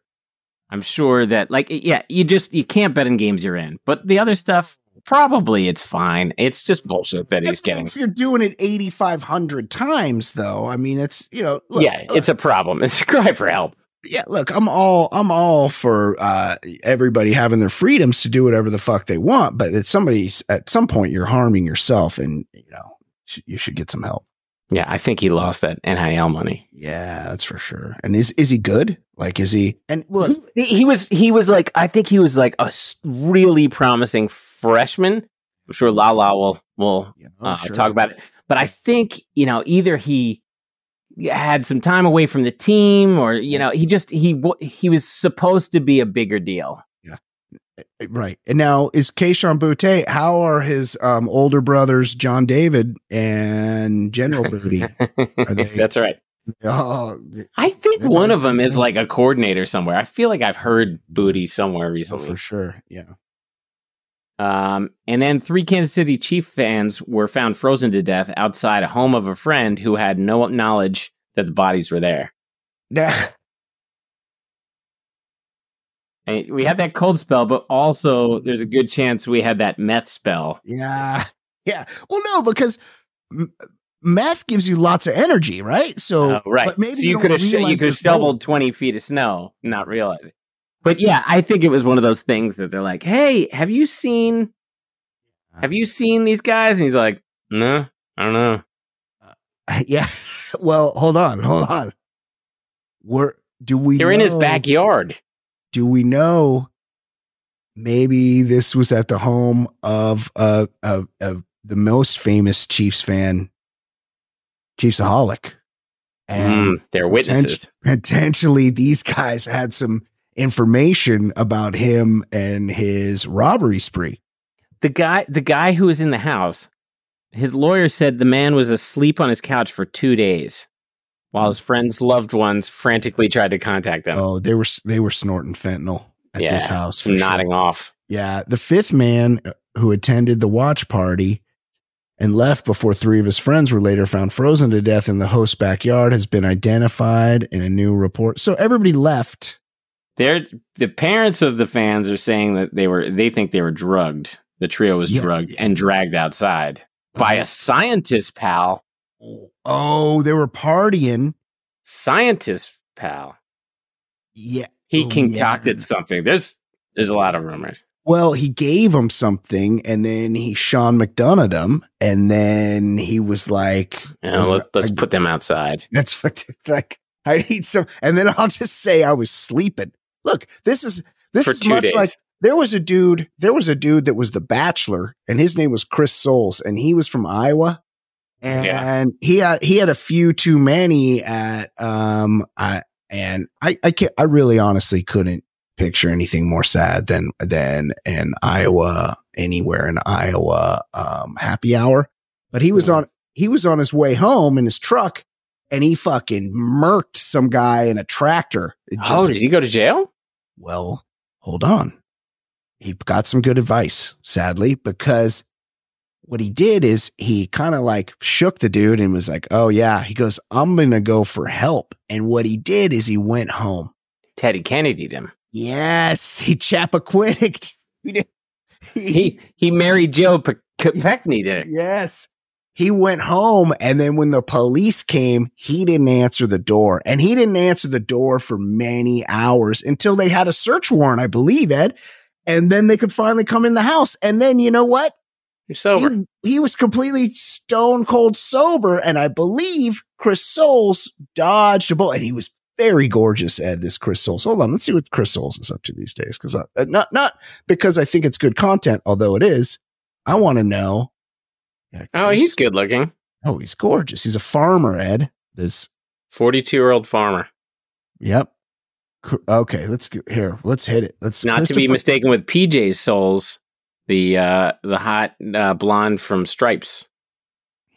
I'm sure that like yeah, you just you can't bet in games you're in. But the other stuff probably it's fine. It's just bullshit that he's getting. If you're doing it 8,500 times, though, I mean, it's you know, look, yeah, it's a problem. It's a cry for help. yeah. Look, I'm all I'm all for uh, everybody having their freedoms to do whatever the fuck they want, but at somebody's at some point you're harming yourself, and you know sh- you should get some help. Yeah, I think he lost that NIL money. Yeah, that's for sure. And is is he good? Like, is he? And look, He, he was he was like I think he was like a really promising freshman. I'm sure Lala will will know, uh, sure. talk about it. But I think you know either he had some time away from the team, or you know he just he he was supposed to be a bigger deal. Right. And now is Kayshon Boutte, how are his um, older brothers, John David and General Booty? they- That's right. oh, I think one of them is like a coordinator somewhere. I feel like I've heard Booty somewhere oh, recently. for sure. Yeah. Um, and then three Kansas City Chief fans were found frozen to death outside a home of a friend who had no knowledge that the bodies were there. Yeah. And we had that cold spell, but also there's a good chance we had that meth spell. Yeah. Yeah. Well, no, because m- meth gives you lots of energy, right? So, Oh, right. But maybe so you, could have sh- you could have shoveled twenty feet of snow, not realize it. But yeah, I think it was one of those things that they're like, "Hey, have you seen? Have you seen these guys?" And he's like, "No, I don't know." Uh, yeah. Well, hold on. Hold on. We're, do we They're in his backyard. Do we know maybe this was at the home of uh of, of the most famous Chiefs fan, Chiefsaholic, and Mm, they're witnesses. potentially these guys had some information about him and his robbery spree. the guy the guy who was in the house his lawyer said the man was asleep on his couch for two days while his friends loved ones frantically tried to contact him Oh, they were they were snorting fentanyl at yeah this house. some for sure. nodding off Yeah, the fifth man uh, who attended the watch party and left before three of his friends were later found frozen to death in the host's backyard has been identified in a new report. So everybody left. they're the parents of the fans are saying that they were they think they were drugged the trio was Yeah. drugged and dragged outside by a scientist pal Oh, they were partying. scientist pal Yeah. he Oh, concocted yeah. something there's there's a lot of rumors Well, he gave him something and then he Sean McDonough'd him. And then he was like, know, let, let's I- put them outside That's what like I need some, and then I'll just say I was sleeping. Look, this is this For is much days. like there was a dude. There was a dude that was the Bachelor, and his name was Chris Soules, and he was from Iowa, and he had he had a few too many at um I and I I can't I really honestly couldn't picture anything more sad than than an Iowa anywhere in Iowa um happy hour, but he was on he was on his way home in his truck and he fucking murked some guy in a tractor. It oh did he go to jail well, hold on. He got some good advice, sadly, because what he did is he kind of like shook the dude and was like, Oh, yeah. He goes, I'm going to go for help. And what he did is he went home. teddy kennedy'd him Yes. He Chappaquiddicked. He did. he he Mary Jo Kopechne did it. Yes. He went home and then when the police came, he didn't answer the door. And he didn't answer the door for many hours until they had a search warrant, I believe, Ed. And then they could finally come in the house. And then you know what? You're sober. He, he was completely stone cold sober. And I believe Chris Soules dodged a bullet. And he was very gorgeous, Ed, this Chris Soules. Hold on. Let's see what Chris Soules is up to these days. Cause I, uh, not, not because I think it's good content, although it is. I want to know. Yeah, oh, he's good looking. Oh, he's gorgeous. He's a farmer, Ed. This. 42 year old farmer. Yep. Okay, let's get here. Let's hit it. Let's Not to be mistaken with PJ Soles, the uh, the hot uh, blonde from Stripes.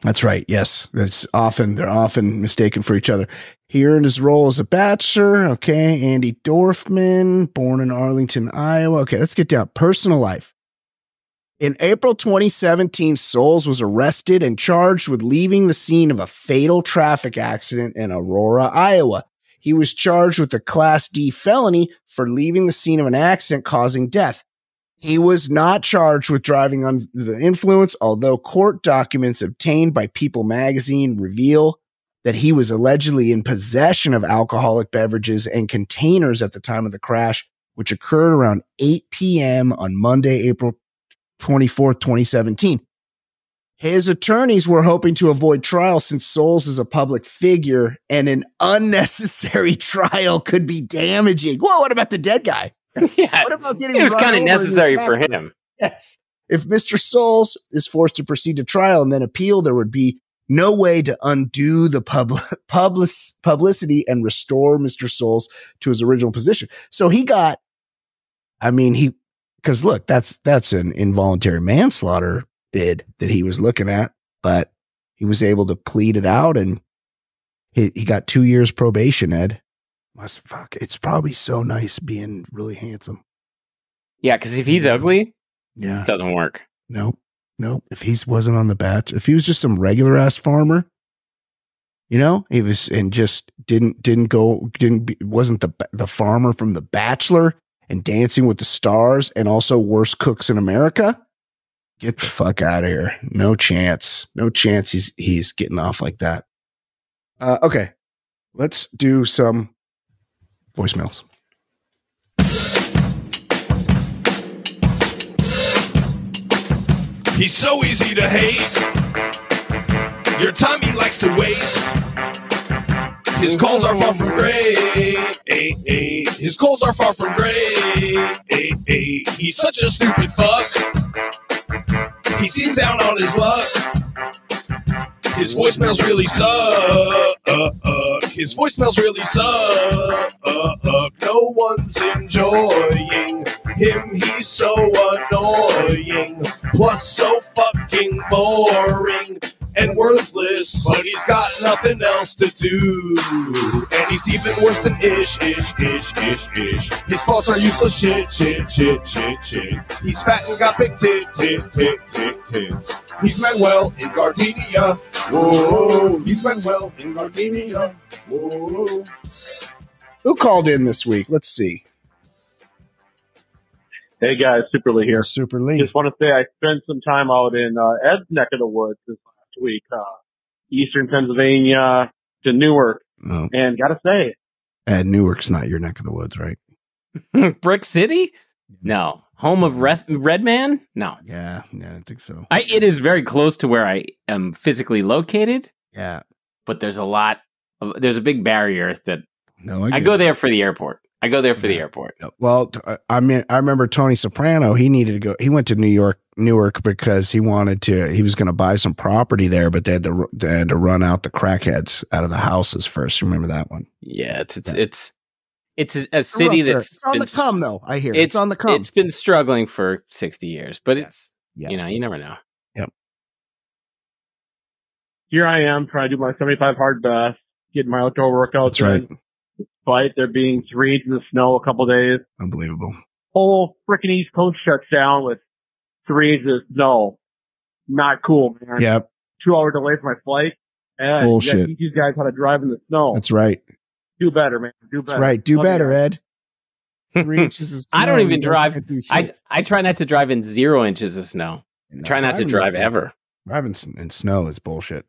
That's right. Yes, that's often they're often mistaken for each other. He earned his role as a bachelor. Okay, Andi Dorfman, born in Arlington, Iowa. Okay, let's get down personal life. In April 2017, Soules was arrested and charged with leaving the scene of a fatal traffic accident in Aurora, Iowa. He was charged with a Class D felony for leaving the scene of an accident causing death. He was not charged with driving under the influence, although court documents obtained by People magazine reveal that he was allegedly in possession of alcoholic beverages and containers at the time of the crash, which occurred around 8 p.m. on Monday, April 24th, 2017. His attorneys were hoping to avoid trial since Soules is a public figure and an unnecessary trial could be damaging. Well, what about the dead guy? yeah, What about getting it was kind of over in his necessary for him. Yes. If Mr. Soules is forced to proceed to trial and then appeal, there would be no way to undo the public, public publicity and restore Mr. Soules to his original position. So he got, I mean, he, because look, that's that's an involuntary manslaughter bid that he was looking at, but he was able to plead it out and he, he got two years probation, Ed. Must fuck. It's probably so nice being really handsome. Yeah, because if he's ugly, Yeah. it doesn't work. Nope. Nope. If he wasn't on the batch, if he was just some regular ass farmer, you know, he was and just didn't didn't go didn't be, wasn't the the farmer from The Bachelor and Dancing with the Stars and also worst cooks in America. Get the fuck out of here. No chance. No chance. He's he's getting off like that. Uh, okay, let's do some voicemails. He's so easy to hate. Your time he likes to waste. His calls are far from great. His calls are far from great. He's such a stupid fuck. He seems down on his luck. His voicemails really suck. His voicemails really suck. No one's enjoying him. He's so annoying. Plus, so fucking boring and worthless. But he's got nothing else to do. And he's even worse than ish, ish, ish, ish, ish. His thoughts are useless shit, shit, shit, shit, shit. He's fat and got big tit, tit, tit, tit, tits. He's Manuel in Gardenia. Whoa. He's Manuel in Gardenia. Whoa. Who called in this week? Let's see. Hey guys, Super Lee here. Super Lee. Just want to say I spent some time out in uh, Ed's neck of the woods this last week, uh, Eastern Pennsylvania to Newark, Oh, and gotta say, Ed, Newark's not your neck of the woods, right? Brick City? No. Home of Red Redman? No. Yeah, yeah, I think so. I, it is very close to where I am physically located, Yeah, but there's a lot. Of, there's a big barrier that no, I, I go it. there for the airport. I go there for the airport. Well, uh, I mean, I remember Tony Soprano. He needed to go. He went to New York, Newark, because he wanted to. He was going to buy some property there, but they had to. They had to run out the crackheads out of the houses first. Remember that one? Yeah, it's it's Yeah. it's it's a, a city that's it's on been, the come, though. I hear it's, It's on the come. It's been struggling for sixty years, but it's Yeah. you know you never know. Yep. Here I am trying to do my 75 hard best, getting my outdoor workouts That's right. in, despite there being three inches of snow a couple days. Unbelievable. Whole freaking East Coast shuts down with three inches of snow. Not cool, man. Yep, Two hour delay for my flight. And Bullshit. You teach these guys how to drive in the snow. that's right. do better, man. Do better. That's right. Do Love better, guys. Ed. Three inches of snow. I don't even drive. can't do. I I try not to drive in zero inches of snow. No, Try not to drive ever. Driving in snow is bullshit.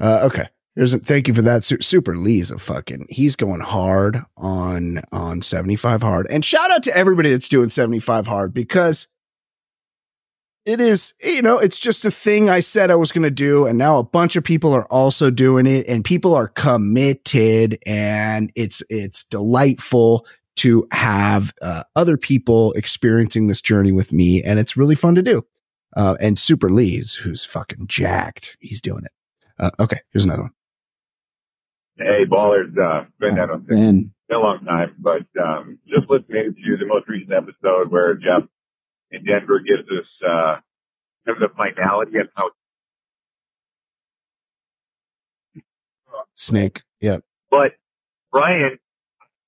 Uh, okay. Here's a, thank you for that. Super Lee's a fucking. He's going hard on on 75 hard. And shout out to everybody that's doing 75 hard because it is, you know, it's just a thing I said I was going to do. And now a bunch of people are also doing it and people are committed and it's, it's delightful to have uh, other people experiencing this journey with me. And it's really fun to do. Uh, and Super Lee's, who's fucking jacked. He's doing it. Uh, okay. Here's another one. Hey, ballers, uh, been that on Ben. been a long time, but um, just listening to the most recent episode where Jeff in Denver gives us uh, kind of the finality of how. Snake. Yep. But Brian,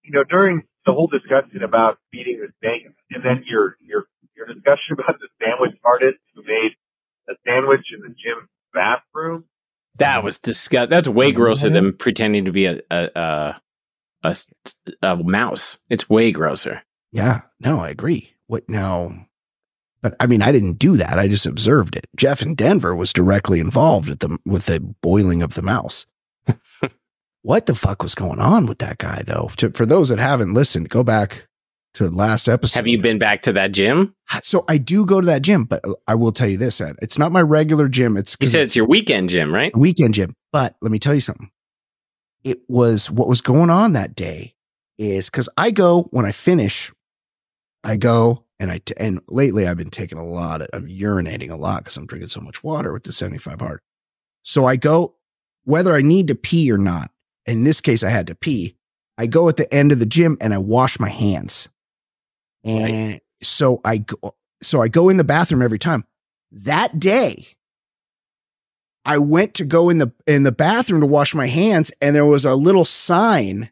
you know, during the whole discussion about beating the snake, and then your your your discussion about the sandwich artist who made a sandwich and the. That was disgust. That's way mm-hmm. grosser than mm-hmm. pretending to be a a a a mouse. It's way grosser. Yeah, no, I agree. What now? But I mean, I didn't do that. I just observed it. Jeff in Denver was directly involved with the with the boiling of the mouse. what the fuck was going on with that guy, though? To, for those that haven't listened, go back to last episode. Have you been back to that gym? So I do go to that gym, but I will tell you this, Ed. It's not my regular gym. It's You said it's your weekend gym, right? weekend gym. But let me tell you something. It was what was going on that day is because I go when I finish, I go and I t- and lately I've been taking a lot of, I'm urinating a lot because I'm drinking so much water with the 75 hard. So I go whether I need to pee or not. In this case, I had to pee. I go at the end of the gym and I wash my hands. And so I go, so I go in the bathroom every time. That day, I went to go in the in the bathroom to wash my hands, and there was a little sign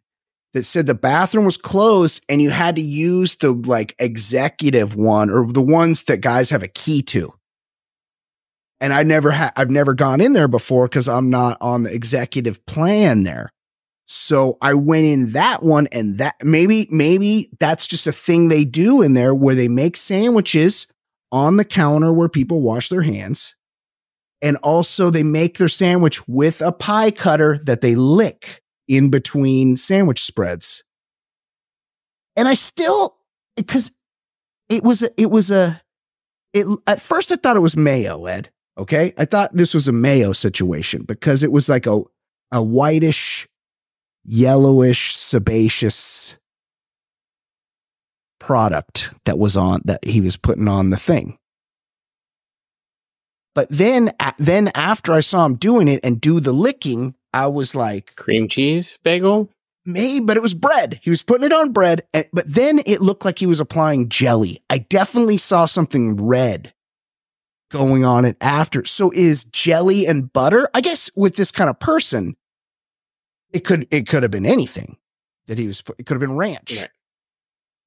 that said the bathroom was closed and you had to use the like executive one or the ones that guys have a key to. And I never had I've never gone in there before because I'm not on the executive plan there. So I went in that one and that maybe maybe that's just a thing they do in there where they make sandwiches on the counter where people wash their hands. And also they make their sandwich with a pie cutter that they lick in between sandwich spreads. And I still because it was a, it was a it at first I thought it was mayo, Ed. Okay? I thought this was a mayo situation because it was like a a whitish yellowish sebaceous product that was on that he was putting on the thing. But then then after I saw him doing it and do the licking, I was like, Cream cheese bagel? Maybe, but it was bread. He was putting it on bread, and- but then it looked like he was applying jelly. I definitely saw something red going on it after. So is jelly and butter? I guess with this kind of person, it could it could have been anything that he was. put- It could have been ranch. Right.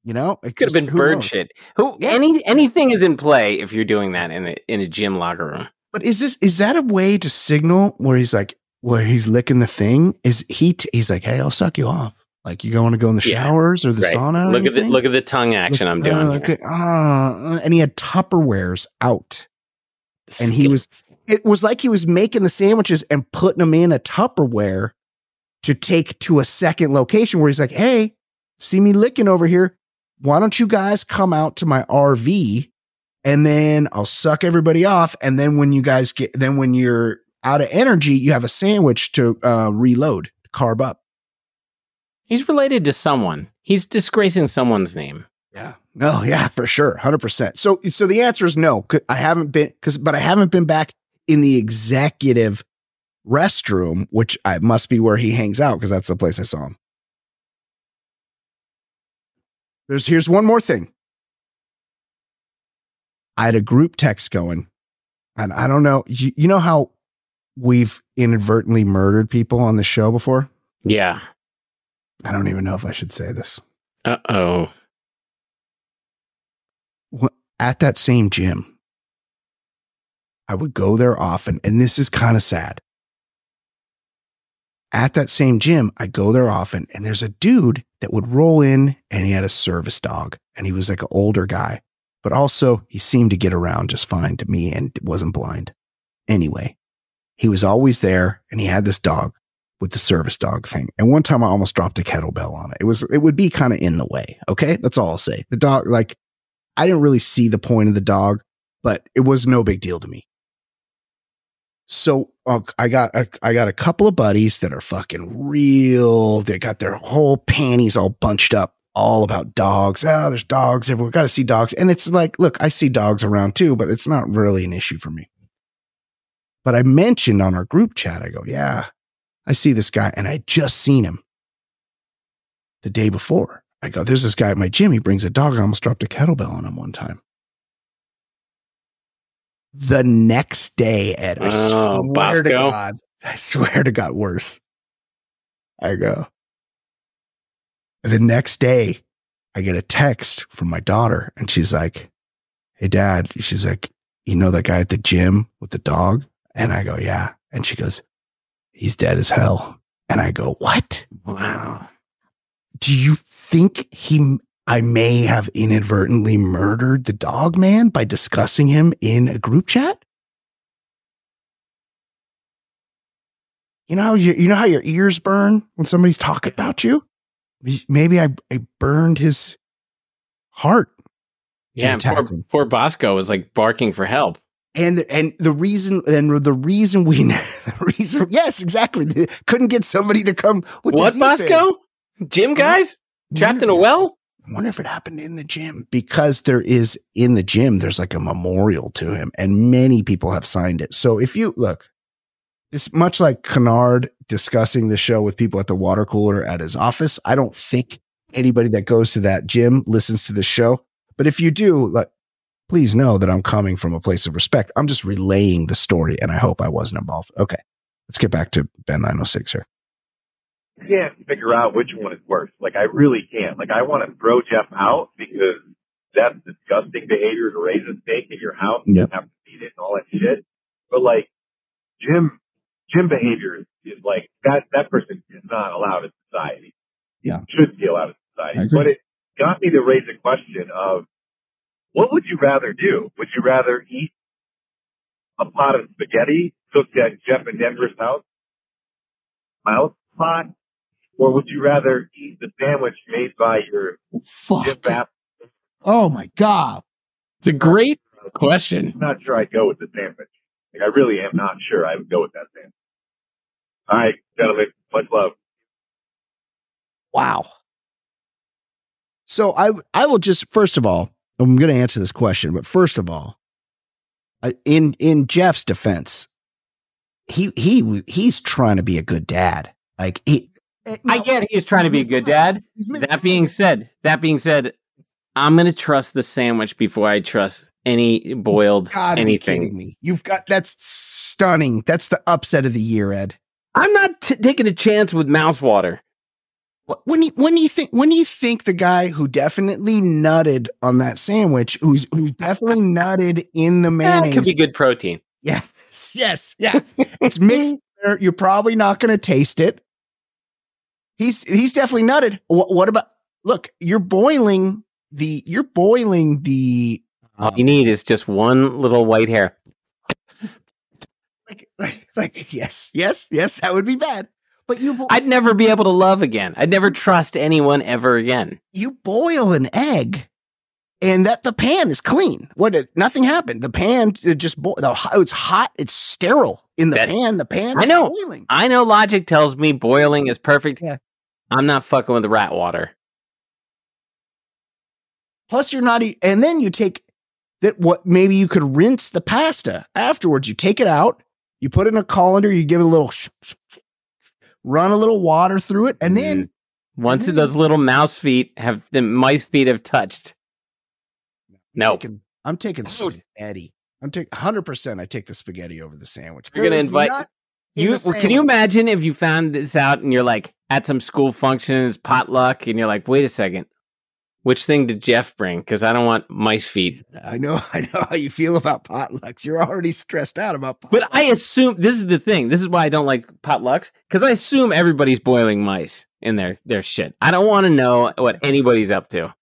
You know, it Could have been bird knows? shit. Who Yeah. any anything is in play if you're doing that in a in a gym locker room. But is this is that a way to signal where he's like where he's licking the thing? Is he? T- he's like, hey, I'll suck you off. Like you want to go in the Yeah. showers or the Right. sauna? or Look at the look at the tongue action I'm doing. Uh, here. okay, uh, and he had Tupperwares out, and he was. It was like he was making the sandwiches and putting them in a Tupperware to take to a second location where he's like, "Hey, see me licking over here? Why don't you guys come out to my RV, and then I'll suck everybody off, and then when you guys get, then when you're out of energy, you have a sandwich to uh, reload, carb up." He's related to someone. He's disgracing someone's name. Yeah. No, yeah, for sure. 100%. So so the answer is no. I haven't been cuz but I haven't been back in the executive restroom, which I must be where he hangs out cuz that's the place I saw him. There's here's one more thing. I had a group text going and I don't know, you, you know how we've inadvertently murdered people on the show before? Yeah. I don't even know if I should say this. Uh oh. at that same gym, I would go there often, and this is kind of sad. At that same gym, I go there often, and there's a dude that would roll in, and he had a service dog, and he was like an older guy, but also he seemed to get around just fine to me and wasn't blind. Anyway, he was always there, and he had this dog with the service dog thing. And one time I almost dropped a kettlebell on it. It was, it would be kind of in the way. Okay. That's all I'll say. The dog, like, I didn't really see the point of the dog, but it was no big deal to me. So uh, I got a, I got a couple of buddies that are fucking real. They got their whole panties all bunched up, all about dogs. Oh, there's dogs everywhere. Got to see dogs, and it's like, look, I see dogs around too, but it's not really an issue for me. But I mentioned on our group chat, I go, yeah, I see this guy, and I just seen him the day before. I go, there's this guy at my gym. He brings a dog. I almost dropped a kettlebell on him one time. The next day, Ed, I Oh, swear to God, I swear to God, worse. I go. The next day, I get a text from my daughter, and she's like, Hey, dad. She's like, You know that guy at the gym with the dog? And I go, Yeah. And she goes, He's dead as hell. And I go, What? Wow. Do you think he, I may have inadvertently murdered the dog man by discussing him in a group chat? You know, how you, you know how your ears burn when somebody's talking about you? Maybe I, I burned his heart. Yeah, poor, poor Bosco was like barking for help. And and the reason and the reason we the reason yes exactly couldn't get somebody to come with What. Bosco? Jim guys? Trapped in a well? I wonder if it happened in the gym because there is in the gym, there's like a memorial to him and many people have signed it. So if you look, it's much like Kennard discussing the show with people at the water cooler at his office. I don't think anybody that goes to that gym listens to the show. But if you do, like, please know that I'm coming from a place of respect. I'm just relaying the story and I hope I wasn't involved. Okay. Let's get back to Ben 906 here. Can't figure out which one is worse. Like I really can't. Like I want to throw Jeff out because that's disgusting behavior to raise a snake in your house and Yep. have to feed it and all that shit. But like Jim, Jim behavior is, is like that. That person is not allowed in society. Yeah. should be allowed in society. But it got me to raise a question of what would you rather do? Would you rather eat a pot of spaghetti cooked at Jeff and Denver's house, mouse pot, or would you rather eat the sandwich made by your Jim Fuck. Bass? Oh my God. It's a great question. I'm not sure I'd go with the sandwich. Like, I really am not sure I would go with that sandwich. All right, gentlemen, much love. Wow. So I I will just first of all, I'm going to answer this question, but first of all, uh, in in Jeff's defense, he he he's trying to be a good dad. Like he, I get he's trying to be a good dad. That being said, that being said, I'm gonna trust the sandwich before I trust any boiled anything. me. You've got that's stunning. That's the upset of the year, Ed. I'm not t- taking a chance with mouse water. Wh- When you when do you think when do you think the guy who definitely nutted on that sandwich, who's who definitely nutted in the Eh, mayonnaise, it could be good protein. Yes, yes, yeah. It's mixed. You're probably not going to taste it. He's he's definitely nutted. What, what about? Look, you're boiling the you're boiling the All you need is just one little white hair. like like like yes yes yes that would be bad. But you bo- I'd never be able to love again. I'd never trust anyone ever again. you boil an egg. And that the pan is clean. What? it- Nothing happened. The pan uh, just boiled. It's hot. It's sterile in the That- pan. The pan. I is know. Boiling. I know logic tells me boiling is perfect. Yeah. I'm not fucking with rat water. Plus, you're not, e- and then you take that. What maybe you could rinse the pasta afterwards. You take it out, you put it in a colander, you give it a little, sh- sh- sh- run a little water through it, and then mm-hmm. Once then- those little mouse feet have the mice feet have touched. No. taking, I'm taking spaghetti. I'm taking 100. percent I take the spaghetti over the sandwich. You're gonna invite- nut in You can you imagine if you found this out and you're like at some school function, it's potluck, and you're like, wait a second, which thing did Jeff bring? Because I don't want mice feet. I know, I know how you feel about potlucks. You're already stressed out about. Potlucks. But I assume this is the thing. This is why I don't like potlucks because I assume everybody's boiling mice in their their shit. I don't want to know what anybody's up to.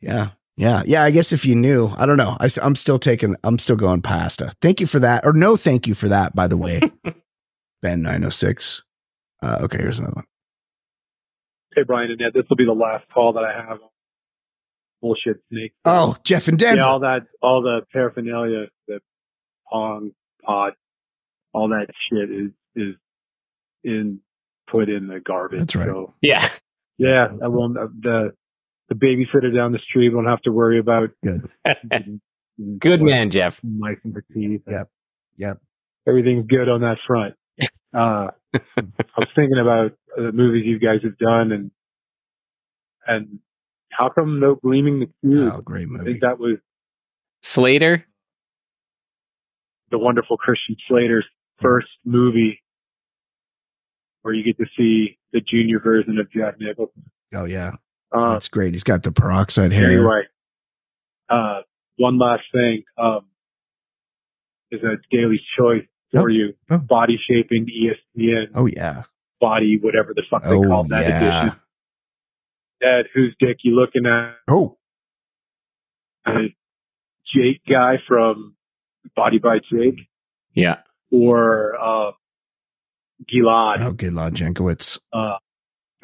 Yeah. Yeah. Yeah. I guess if you knew, I don't know. I, am still taking, I'm still going pasta. Thank you for that. Or no, thank you for that, by the way. ben 906. Uh, okay. Here's another one. Hey, Brian and Ed, this will be the last call that I have. Bullshit snake. Oh, Jeff and Denver. Yeah, all that, all the paraphernalia, the pong pot, all that shit is is in put in the garbage. That's right. So Yeah. yeah, I won't. The the babysitter down the street won't have to worry about Good. Good man, Jeff. mice and her teeth. Yep. Yep. Everything's good on that front. Uh, I was thinking about the movies you guys have done and and how come no Gleaming the Cube? Oh, great movie! I movie. think that was Slater. the wonderful Christian Slater's first movie where you get to see the junior version of Jack Nicholson. Oh, yeah. Uh, That's great. He's got the peroxide hair. anyway, uh, one last thing um, is a daily choice for Oh. you. Oh. Body shaping, ESPN, Oh yeah. Body, whatever the fuck they Oh call that yeah. edition. Dad, whose dick you looking at? Oh. Jake guy from Body by Jake Yeah. or uh, Gilad? Oh, Gilad Janklowicz. Uh,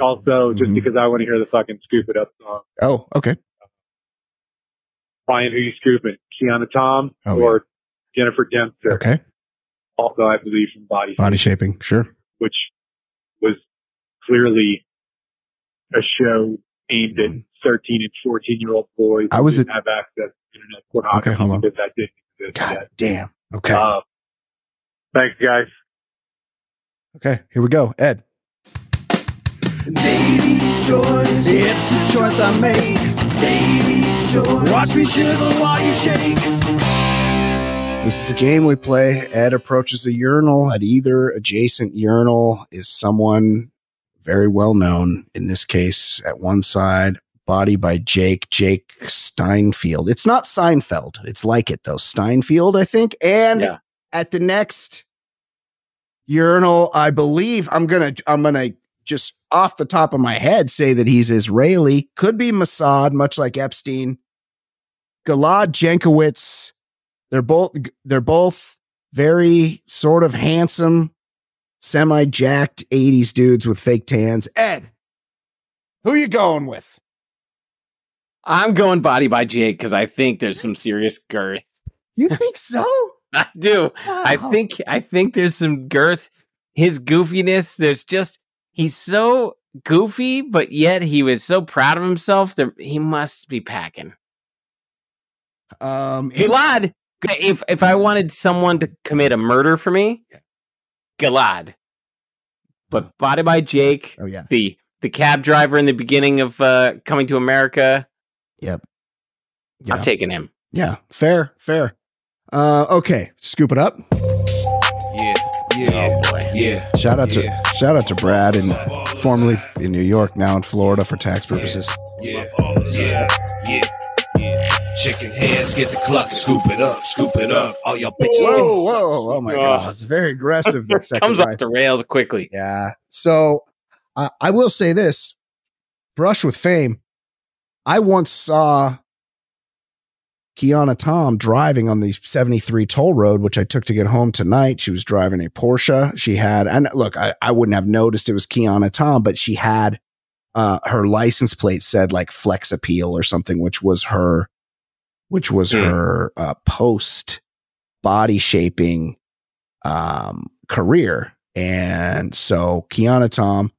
also, just Mhm. because I want to hear the fucking Scoop It Up song. Oh, okay. Brian, who you scooping? Kiana Tom Oh, or Jennifer Dempster? Okay. Also, I believe from Body, Body Shape, shaping. Sure. which clearly a show aimed at 13 and 14 year old boys. I was didn't at- have access to internet pornography Okay, hold on. because that didn't exist God yet. damn. Okay. Uh, thanks, guys. okay. Here we go. Ed. Baby's choice. It's a choice I make. Baby's choice. Watch me shiver while you shake. This is a game we play. Ed approaches a urinal. At either adjacent urinal is someone very well known. In this case, at one side, body by Jake, Jake Steinfeld. It's not Seinfeld. It's like it though. Steinfeld, I think. And Yeah. at the next urinal, I believe I'm gonna I'm gonna just off the top of my head say that he's Israeli. Could be Mossad, much like Epstein. Gilad Janklowicz. They're both they're both very sort of handsome, semi jacked 80s dudes with fake tans. Ed, who you going with? I'm going body by Jake because I think there's some serious girth. You think so? I do. I think I think there's some girth. His goofiness, there's just he's so goofy, but yet he was so proud of himself that he must be packing. um Gilad, if if I wanted someone to commit a murder for me, Gilad. But body by Jake, Oh yeah. the the cab driver in the beginning of uh, coming to America, Yep. Yeah. I'm taking him. yeah. Fair, fair. Uh okay, scoop it up. Yeah, yeah, Oh boy. yeah. Shout out to Yeah. shout out to Brad and formerly in New York, now in Florida for tax purposes. Yeah, yeah, yeah, yeah. Chicken hands, get the cluck, scoop it up, scoop it up. All y'all bitches. Whoa, get whoa, oh my Oh. god. It's very aggressive that second Comes line. off the rails quickly. Yeah. So uh, I will say this brush with fame. I once saw Kiana Tom driving on the 73 toll road, which I took to get home tonight. She was driving a Porsche. She had, and look, I, I wouldn't have noticed it was Kiana Tom, but she had uh, her license plate said like Flex Appeal or something, which was her, which was Hmm. her uh, post body shaping um, career. And so Kiana Tom,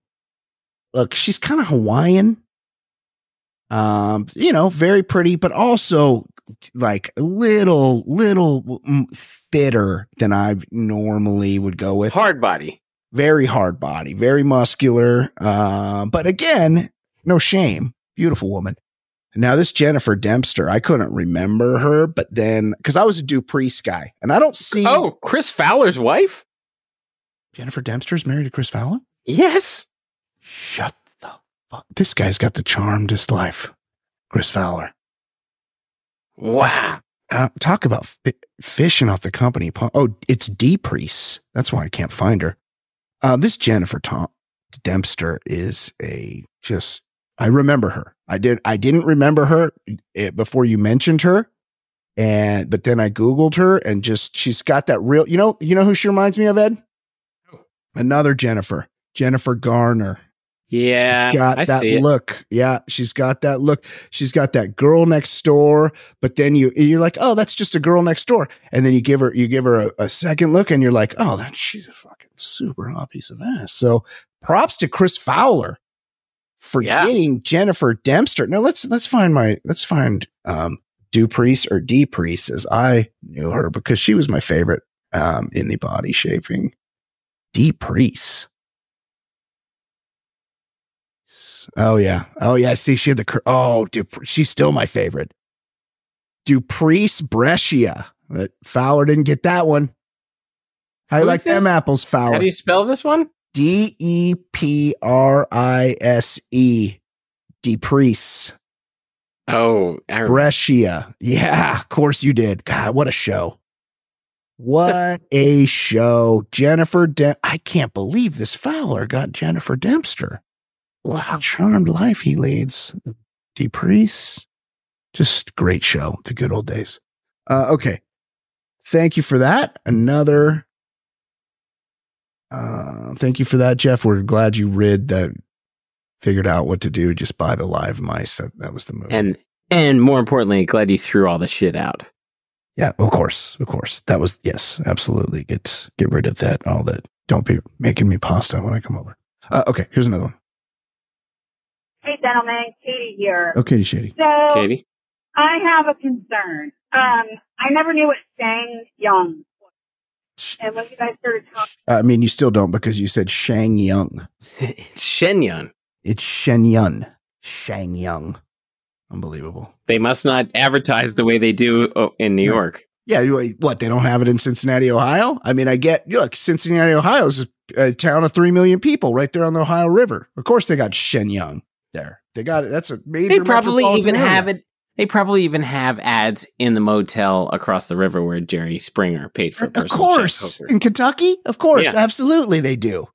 look, she's kind of Hawaiian. Um, you know, very pretty, but also like a little, little mm, fitter than I normally would go with. Hard body. Very hard body, very muscular. Um, but again, no shame. Beautiful woman. Now this Jennifer Dempster, I couldn't remember her, but then because I was a Dupriest guy, and I don't see Oh, Chris Fowler's wife? Jennifer Dempster's married to Chris Fowler. Yes. Shut the fuck. This guy's got the charmedest life. Chris Fowler. Wow. Uh, talk about fi- fishing off the company. Oh, it's Depriest. That's why I can't find her. Uh, this Jennifer Tom Dempster is a just. I remember her. I did. I didn't remember her eh, before you mentioned her, and but then I googled her and just she's got that real. You know. You know who she reminds me of, Ed? Another Jennifer. Jennifer Garner. Yeah, She's got I that see it. look. Yeah, she's got that look. She's got that girl next door. But then you you're like, oh, that's just a girl next door. And then you give her you give her a, a second look, and you're like, oh, that she's a fucking super hot piece of ass. So props to Chris Fowler for Yeah. Jennifer Dempster. Now let's let's find my let's find um Dupriest or Depriest as I knew her because she was my favorite um in the body shaping. Depriest. Oh yeah. Oh yeah. See, she had the cur- oh, Dupr- she's still my favorite. Dupriest Brescia. That Fowler didn't get that one. How you like them apples, Fowler? How do you spell this one? D E P R I S E. Depriest. Oh, I. Brescia. Yeah, of course you did. God, what a show. What a show. Jennifer Dem- I can't believe this Fowler got Jennifer Dempster. wow. Charmed life he leads. Depriest. Just great show. The good old days. Uh, okay. Thank you for that. Another. Uh, thank you for that, Jeff. We're glad you rid that, figured out what to do. Just buy the live mice. That, that was the move. And and more importantly, glad you threw all the shit out. Yeah, of course, of course. That was yes, absolutely. Get get rid of that. All that. Don't be making me pasta when I come over. Uh, okay, here's another one. Hey, gentlemen, Katie here. Okay, Shady. So Katie? I have a concern. Um, I never knew what Shang Young was. And when you guys started talking, I mean, you still don't because you said Shang Yang. it's Shenyang. It's Shen Yun. Shang Yang. Unbelievable. They must not advertise the way they do oh, in New Right. York. Yeah, you, what? They don't have it in Cincinnati, Ohio. I mean, I get. Look, Cincinnati, Ohio is a town of three million people, right there on the Ohio River. Of course, they got Shen Yun there. They got it. That's a major. They probably even area. have it. They probably even have ads in the motel across the river where Jerry Springer paid for. a Of course, in Kentucky, of course, Yeah. absolutely, they do.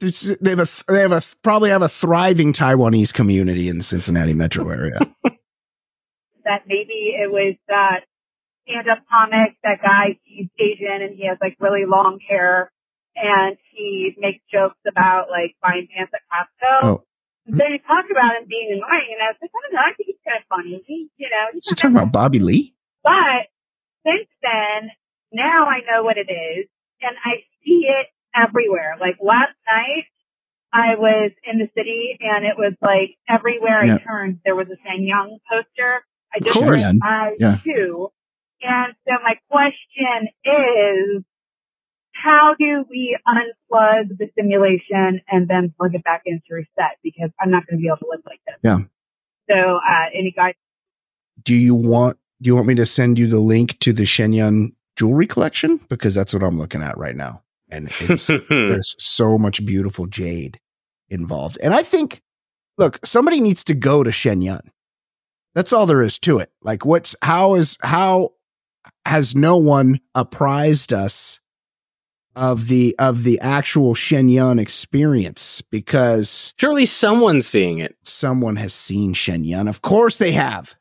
It's, they have a they have a probably have a thriving Taiwanese community in the Cincinnati metro area. that maybe it was that stand-up comic, that guy, he's Asian and he has like really long hair and he makes jokes about like buying pants at Costco. Oh. He talked about him being annoying and I was like, oh, I don't know, I think he's kind of funny. He, you know, he's talking about Bobby Lee? But since then, now I know what it is, and I see it everywhere. Like last night, I was in the city, and it was like everywhere Yeah. I turned, there was a Shang Young poster. I just went by Yeah. too. And so my question is, how do we unplug the simulation and then plug it back into reset? Because I'm not going to be able to live like this. Yeah. So, uh, any guys? Do you want do you want me to send you the link to the Shen Yun jewelry collection because that's what I'm looking at right now, and it's, there's so much beautiful jade involved. And I think, look, somebody needs to go to Shen Yun. That's all there is to it. Like, what's how is how has no one apprised us of the of the actual Shen Yun experience? Because Surely someone's seeing it. someone has seen Shen Yun. Of course they have.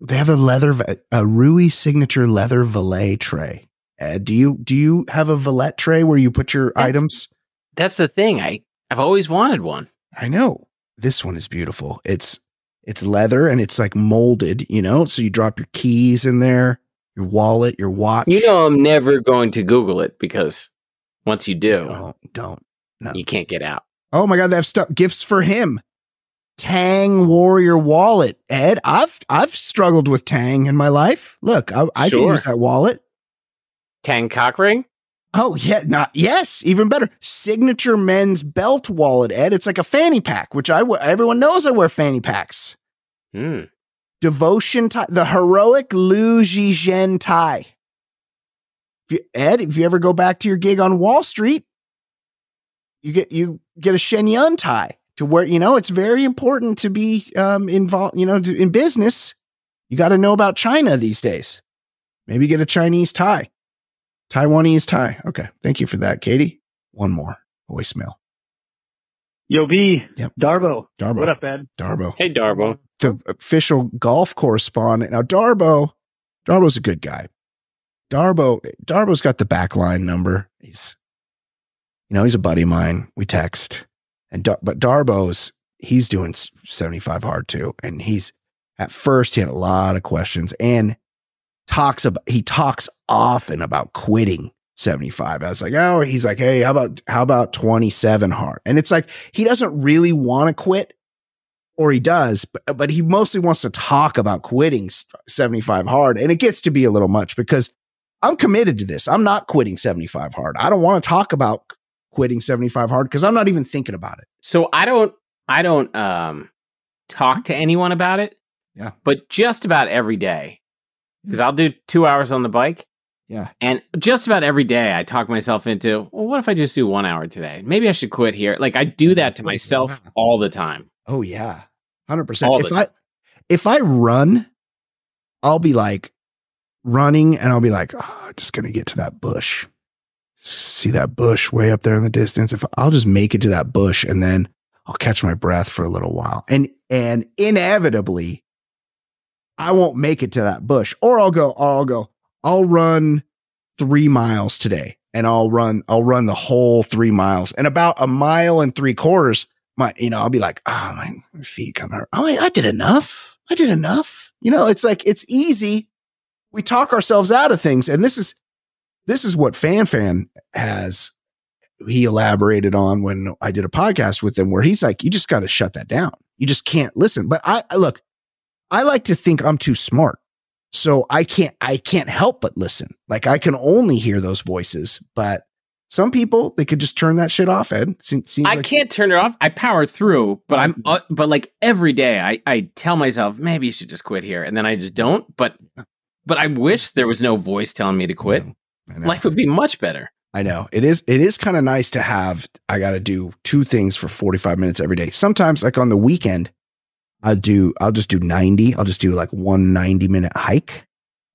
They have a leather, a Rui signature leather valet tray. Ed, do you do you have a valet tray where you put your That's- items? That's the thing. I I've always wanted one. I know this one is beautiful. It's it's leather and it's like molded, you know. So you drop your keys in there, your wallet, your watch. You know, I'm never going to Google it because once you do, don't don't. No. you can't get out. Oh my god, they have stuff gifts for him. Tang Warrior wallet, Ed. I've I've struggled with Tang in my life. Look, I, I can use that wallet. Tang cock ring? Oh yeah, not yes, even better. Signature men's belt wallet, Ed. It's like a fanny pack, which I wear. Everyone knows I wear fanny packs. Hmm. Devotion tie, the heroic Lu Zhishen tie. If you, Ed, if you ever go back to your gig on Wall Street, you get you get a Shen Yun tie to where you know it's very important to be um, involved. You know, to, in business, you got to know about China these days. Maybe get a Chinese tie, Taiwanese tie. Okay, thank you for that, Katie. One more voicemail. Yo, B. Yep. Darbo. Darbo. What up, man? Darbo. Hey, Darbo. The official golf correspondent. Now Darbo, Darbo's a good guy. Darbo, Darbo's got the backline number. He's, you know, he's a buddy of mine. We text, and Dar- but Darbo's he's doing seventy five hard too, and he's at first he had a lot of questions and talks about he talks often about quitting 75 i was like oh he's like hey how about how about 27 hard and it's like he doesn't really want to quit or he does, but, but he mostly wants to talk about quitting 75 hard. And it gets to be a little much because I'm committed to this. I'm not quitting 75 hard. I don't want to talk about quitting 75 hard because I'm not even thinking about it. So I don't I don't um talk to anyone about it. Yeah. But just about every day. Because I'll do two hours on the bike. Yeah. And just about every day I talk myself into, well, what if I just do one hour today? Maybe I should quit here. Like I do that to myself all the time. Oh, yeah. Hundred percent. If I if I run, I'll be like running, and I'll be like, oh, I'm just gonna get to that bush. See that bush way up there in the distance. If I'll just make it to that bush, and then I'll catch my breath for a little while, and and inevitably, I won't make it to that bush, or I'll go, or I'll go, I'll run three miles today, and I'll run, I'll run the whole three miles, and about a mile and three quarters my, you know, I'll be like, oh, my feet come hurt. Oh, I, I did enough. I did enough. You know, it's like, it's easy. We talk ourselves out of things. And this is, this is what Fan Fan has, he elaborated on when I did a podcast with him where he's like, you just got to shut that down. You just can't listen. But I look, I like to think I'm too smart. So I can't, I can't help but listen. Like I can only hear those voices, but some people they could just turn that shit off. Ed, seems, seems I like- can't turn it off. I power through, but I'm uh, but like every day I I tell myself maybe you should just quit here, and then I just don't. But but I wish there was no voice telling me to quit. I know. Life would be much better. I know it is. It is kind of nice to have. I got to do two things for forty five minutes every day. Sometimes, like on the weekend, I'll do. I'll just do ninety. I'll just do like one 90 minute hike,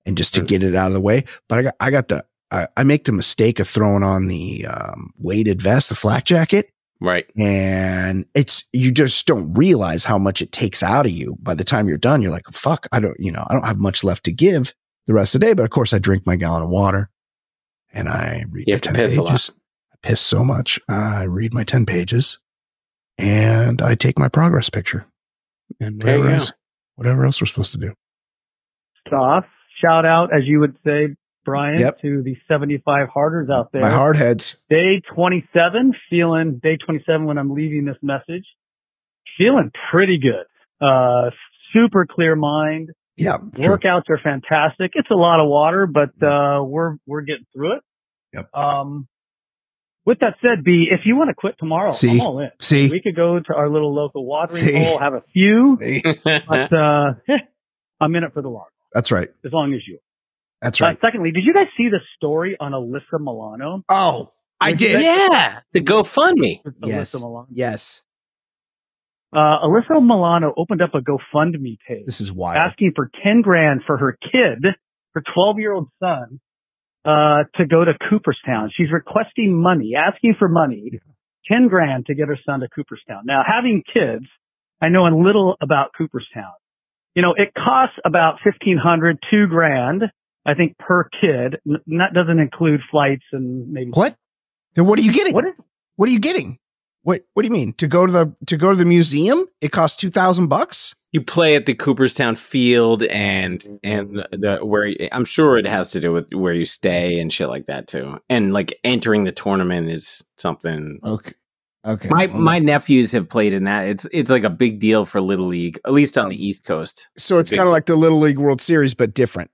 and just to Mm. get it out of the way. But I got. I got the. I, I make the mistake of throwing on the um, weighted vest, the flak jacket, Right. and it's you just don't realize how much it takes out of you. By the time you're done, you're like, "Fuck, I don't. You know, I don't have much left to give the rest of the day." But of course, I drink my gallon of water, and I read. You my have to 10 piss a lot. pages. I piss so much. I read my 10 pages and I take my progress picture and whatever else, whatever else we're supposed to do. Off. Shout out, as you would say, Brian, Yep. to the 75 harders out there. My hard heads. Day 27, feeling day 27 when I'm leaving this message, feeling pretty good. Uh, super clear mind. Yeah. Workouts are fantastic. It's a lot of water, but, uh, we're, we're getting through it. Yep. Um, with that said, B, if you want to quit tomorrow, See? I'm all in. See? We could go to our little local watering See? hole, have a few, but, uh, I'm in it for the long, That's right. as long as you. That's Uh, right. secondly, did you guys see the story on Alyssa Milano? Oh, I Did you did. guys- yeah. The GoFundMe. Yes. Alyssa Milano. Yes. Uh, Alyssa Milano opened up a GoFundMe page This is wild. asking for 10 grand for her kid, her 12 year old son, uh, to go to Cooperstown. She's requesting money, asking for money, 10 grand to get her son to Cooperstown. Now, having kids, I know a little about Cooperstown. You know, it costs about 1500, two grand, I think per kid. N- that doesn't include flights and maybe What? Then what are you getting? What is What are you getting? What What do you mean to go to the to go to the museum? It costs two thousand bucks. You play at the Cooperstown Field and mm-hmm. and the, the where I'm sure it has to do with where you stay and shit like that too. And like entering the tournament is something. Okay. Okay. My my nephews have played in that. It's it's like a big deal for Little League, at least on the East Coast. So it's kind of like the Little League World Series, but different.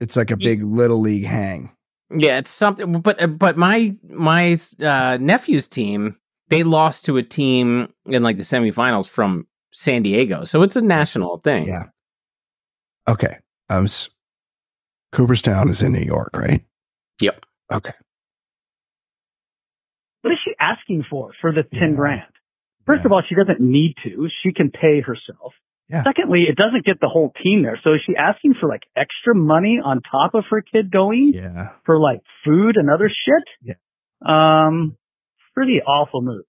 It's like a big Little League hang. Yeah, it's something. But but my my uh, nephew's team they lost to a team in like the semifinals from San Diego, so it's a national thing. Yeah. Okay. Um, s- Cooperstown is in New York, right? Yep. Okay. what is she asking for for the 10 grand? First of all, she doesn't need to. She can pay herself. Yeah. Secondly, it doesn't get the whole team there. So is she asking for like extra money on top of her kid going Yeah. for like food and other shit? Yeah. Um, pretty awful move.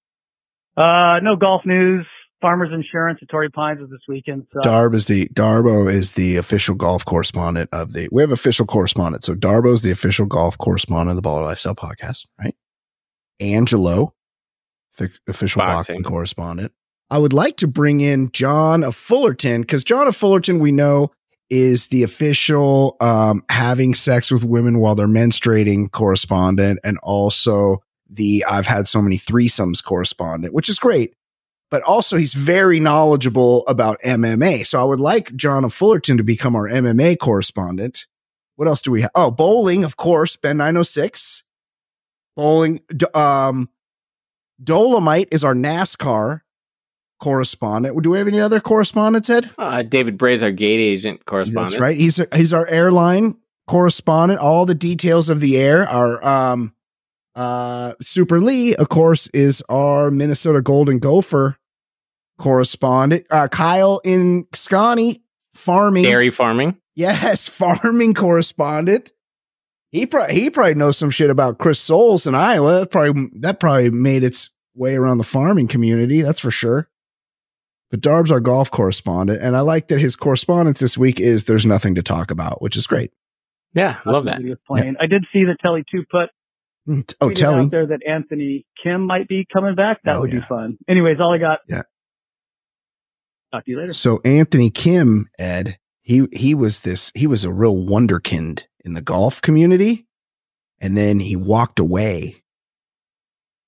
Uh, no golf news. Farmers Insurance at Torrey Pines is this weekend. So Darb is the Darbo is the official golf correspondent of the. We have official correspondent. So Darbo is the official golf correspondent of the Baller Lifestyle podcast, right? Angelo, the official boxing, Boxing. correspondent. I would like to bring in John of Fullerton because John of Fullerton we know is the official um, having sex with women while they're menstruating correspondent, and also the I've had so many threesomes correspondent, which is great but also he's very knowledgeable about MMA. So I would like John of Fullerton to become our MMA correspondent. What else do we have? Oh, bowling, of course, Ben 906. Bowling, um, Dolomite is our NASCAR correspondent. Do we have any other correspondents, Ed? Uh, David Bray's our gate agent correspondent. That's right. He's he's our airline correspondent. All the details of the air are um uh Super Lee, of course, is our Minnesota Golden Gopher correspondent. Uh, Kyle in Scotty farming. Dairy farming. Yes, farming correspondent. He probably he probably knows some shit about Chris Soules in Iowa. That probably that probably made its way around the farming community. That's for sure. But Darb's our golf correspondent, and I like that his correspondence this week is there's nothing to talk about, which is great. Yeah, I love that. He was playing. I did see the Telly Two put Mm, Oh, tweeted Telly. out there that Anthony Kim might be coming back. That Oh, would yeah. be fun. Anyways, all I got. Yeah. Talk to you later. So Anthony Kim, Ed, he he was this he was a real wonderkind in the golf community, and then he walked away.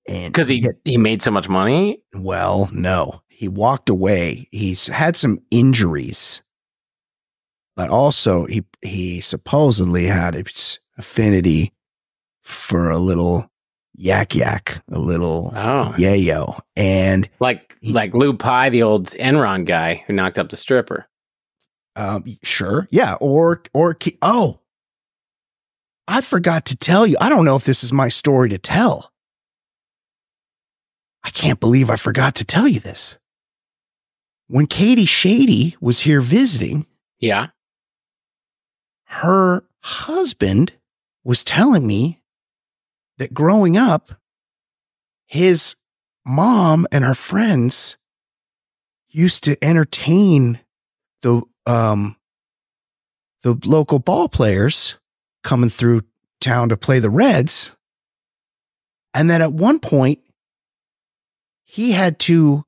And Because he had- he made so much money. well, no, he walked away. He's had some injuries, but also he he supposedly had affinity for a little yak yak, a little Oh, yayo, and like like Lou Pai, the old Enron guy who knocked up the stripper. Um, sure. Yeah. Or, or, oh, I forgot to tell you. I don't know if this is my story to tell. I can't believe I forgot to tell you this. When Katie Shady was here visiting, Yeah. her husband was telling me that growing up, his mom and her friends used to entertain the um the local ball players coming through town to play the Reds. And that at one point he had to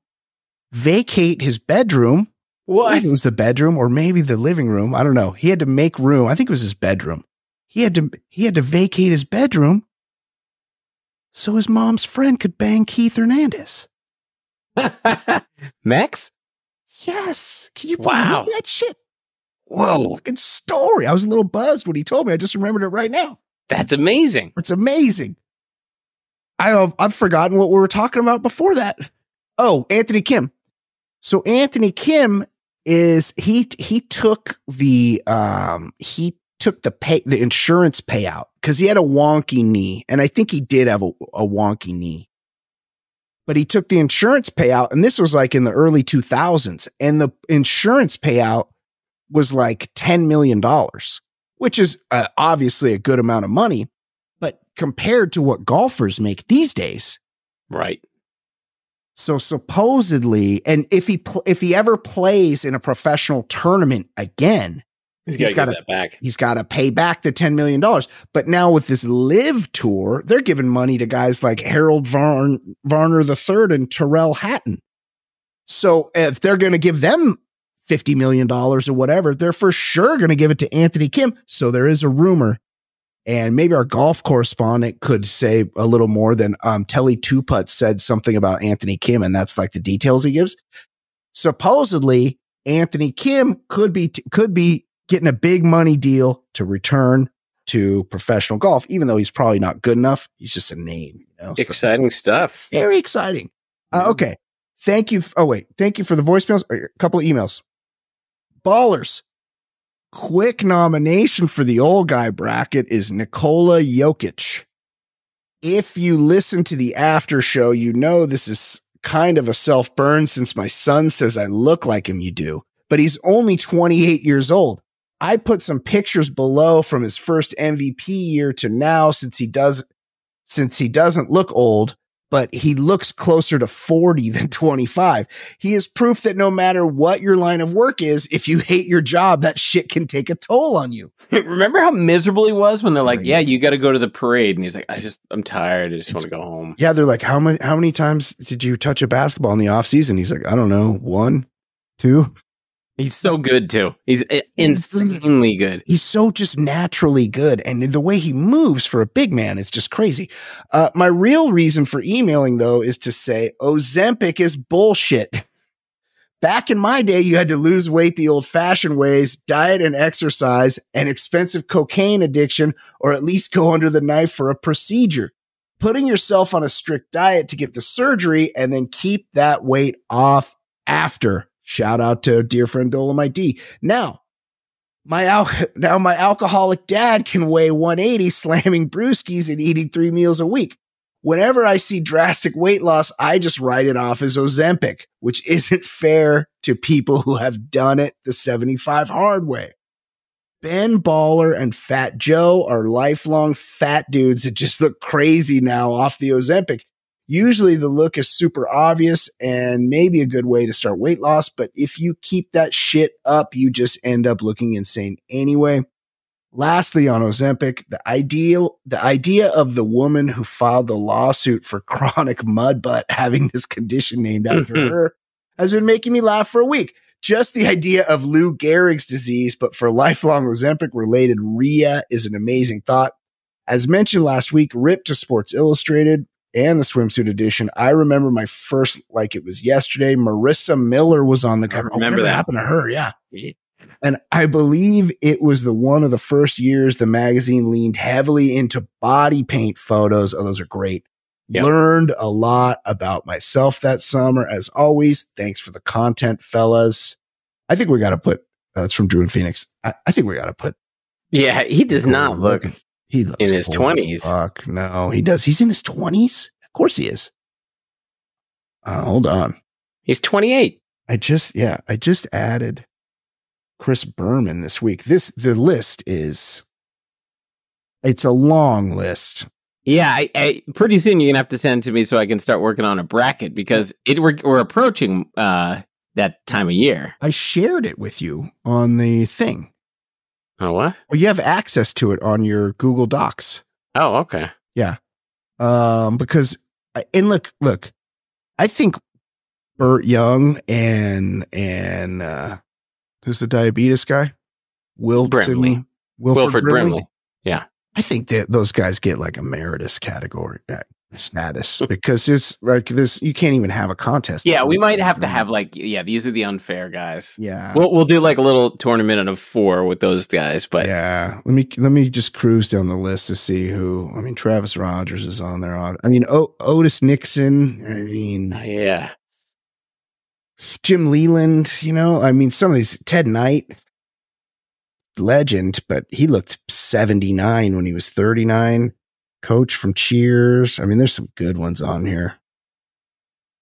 vacate his bedroom What? think it was the bedroom or maybe the living room. I don't know. He had to make room. I think it was his bedroom. He had to he had to vacate his bedroom so his mom's friend could bang Keith Hernandez. Max? Yes. Can you Wow. believe that shit? Whoa, fucking story. I was a little buzzed when he told me. I just remembered it right now. That's amazing. It's amazing. I have I've forgotten what we were talking about before that. Oh, Anthony Kim. So Anthony Kim is he he took the um he took the pay the insurance payout because he had a wonky knee, and I think he did have a, a wonky knee. But he took the insurance payout, and this was like in the early 2000s, and the insurance payout was like $10 million, which is uh, obviously a good amount of money. But compared to what golfers make these days, Right. So supposedly, and if he pl- if he ever plays in a professional tournament again, He's He's got to gotta- get that back. he's got to pay back the ten million dollars. But now with this LIV tour, they're giving money to guys like Harold Varn, Varner III and Tyrrell Hatton. So if they're going to give them fifty million dollars or whatever, they're for sure going to give it to Anthony Kim. So there is a rumor. And maybe our golf correspondent could say a little more than um, Telly Tuput said something about Anthony Kim, and that's like the details he gives. Supposedly, Anthony Kim could be could be getting a big money deal to return to professional golf, even though he's probably not good enough. He's just a name, you know. So- Exciting stuff. very exciting. Uh, okay. Thank you. Oh, wait. Thank you for the voicemails. A couple of emails. Ballers. Quick nomination for the old guy bracket is Nikola Jokic. If you listen to the after show, you know this is kind of a self burn since my son says I look like him. You do, but he's only 28 years old. I put some pictures below from his first MVP year to now since he does since he doesn't look old but he looks closer to 40 than 25. He is proof that no matter what your line of work is, if you hate your job, that shit can take a toll on you. Remember how miserable he was when they're like. "Yeah, you got to go to the parade," and he's like, "I just, I'm tired. I just want to go home." Yeah, they're like, how many how many times did you touch a basketball in the off season? He's like, I don't know, one, two. He's so good too. He's uh, insanely good. He's so just naturally good, and the way he moves for a big man is just crazy. Uh, my real reason for emailing though is to say Ozempic is bullshit. Back in my day, you had to lose weight the old fashioned ways, diet and exercise, and expensive cocaine addiction, or at least go under the knife for a procedure. Putting yourself on a strict diet to get the surgery and then keep that weight off after. Shout out to dear friend Dolomite D. Now, my al- now my alcoholic dad can weigh 180 slamming brewskis and eating three meals a week. Whenever I see drastic weight loss, I just write it off as Ozempic, which isn't fair to people who have done it the 75 hard way. Ben Baller and Fat Joe are lifelong fat dudes that just look crazy now off the Ozempic. Usually the look is super obvious and maybe a good way to start weight loss, but if you keep that shit up, you just end up looking insane anyway. Lastly, on Ozempic, the ideal, the idea of the woman who filed the lawsuit for chronic mud butt having this condition named after mm-hmm. her has been making me laugh for a week. Just the idea of Lou Gehrig's disease, but for lifelong Ozempic related RIA is an amazing thought. As mentioned last week, ripped to Sports Illustrated and the swimsuit edition. I remember my first, like it was yesterday. Marisa Miller was on the cover. Oh, remember whatever that. happened to her? Yeah. And I believe it was the one of the first years the magazine leaned heavily into body paint photos. Oh, those are great. Yep. Learned a lot about myself that summer. As always, thanks for the content, fellas. I think we got to put, uh, that's from Drew and Phoenix. I, I think we got to put, Yeah, he does not look. He looks in his 20s. Fuck, no, he does. He's in his 20s. Of course he is. Uh, hold on. He's 28. I just yeah, I just added Chris Berman this week. This the list is it's a long list. Yeah, I, I, pretty soon you're gonna have to send it to me so I can start working on a bracket because it we're, we're approaching uh, that time of year. I shared it with you on the thing. Oh what? Well, you have access to it on your Google Docs. Oh okay. Yeah. Um, because and look, look, I think Burt Young and and uh who's the diabetes guy? Wilton Brimley. Wilford, Wilford Brimley. Brimley. Yeah. I think that those guys get like emeritus category uh, status because it's like this you can't even have a contest. Yeah, we might have to have like yeah, these are the unfair guys. yeah. We'll we'll do like a little tournament of four with those guys, but yeah, let me let me just cruise down the list to see who. I mean, Travis Rogers is on there. I mean, o- Otis Nixon. I mean, oh, yeah. Jim Leyland. You know, I mean, some of these Ted Knight, legend, but he looked seventy nine when he was thirty nine. Coach from Cheers. I mean, there's some good ones on here.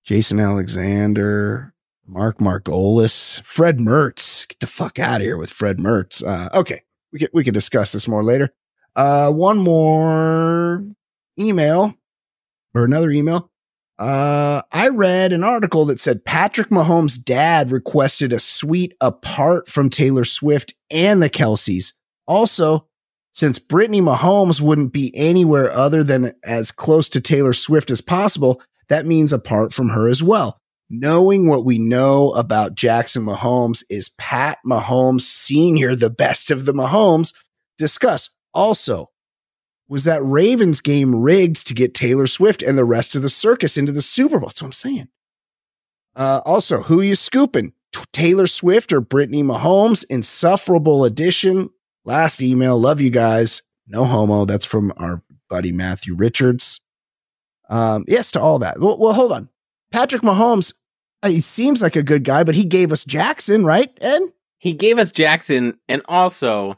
Jason Alexander, Mark Margolis, Fred Mertz. Get the fuck out of here with Fred Mertz. Uh, okay, we can we can discuss this more later. Uh, one more email or another email. Uh, I read an article that said Patrick Mahomes' dad requested a suite apart from Taylor Swift and the Kelces. Also, since Brittany Mahomes wouldn't be anywhere other than as close to Taylor Swift as possible, that means apart from her as well. Knowing what we know about Jackson Mahomes, is Pat Mahomes Sr. the best of the Mahomes? Discuss. Also, was that Ravens game rigged to get Taylor Swift and the rest of the circus into the Super Bowl? That's what I'm saying. Uh, also, who you scooping? T- Taylor Swift or Brittany Mahomes? Insufferable edition. Last email. Love you guys. No homo. That's from our buddy Matthew Richards. Um, yes to all that. Well, well, hold on. Patrick Mahomes, uh, he seems like a good guy, but he gave us Jackson, right? Ed? He gave us Jackson and also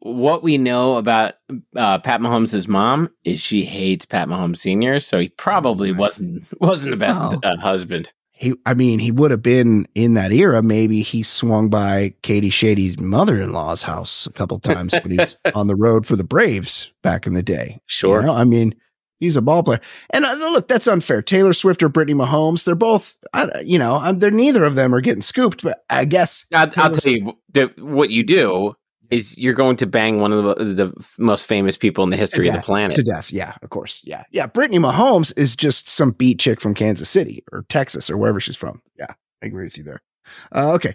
what we know about uh, Pat Mahomes' mom is she hates Pat Mahomes Sr., so he probably Right. wasn't wasn't the best Oh. uh, husband. He, I mean, he would have been in that era. Maybe he swung by Katie Shady's mother-in-law's house a couple times when he's on the road for the Braves back in the day. Sure. You know, I mean, he's a ball player. And uh, look, that's unfair. Taylor Swift or Brittany Mahomes, they're both, I, you know, um, they're neither of them are getting scooped. But I guess I'll, I'll tell you what you do is you're going to bang one of the, the most famous people in the history of the planet. to death. Yeah, of course. Yeah, yeah. Brittany Mahomes is just some beat chick from Kansas City or Texas or wherever she's from. Yeah, I agree with you there. Uh, okay.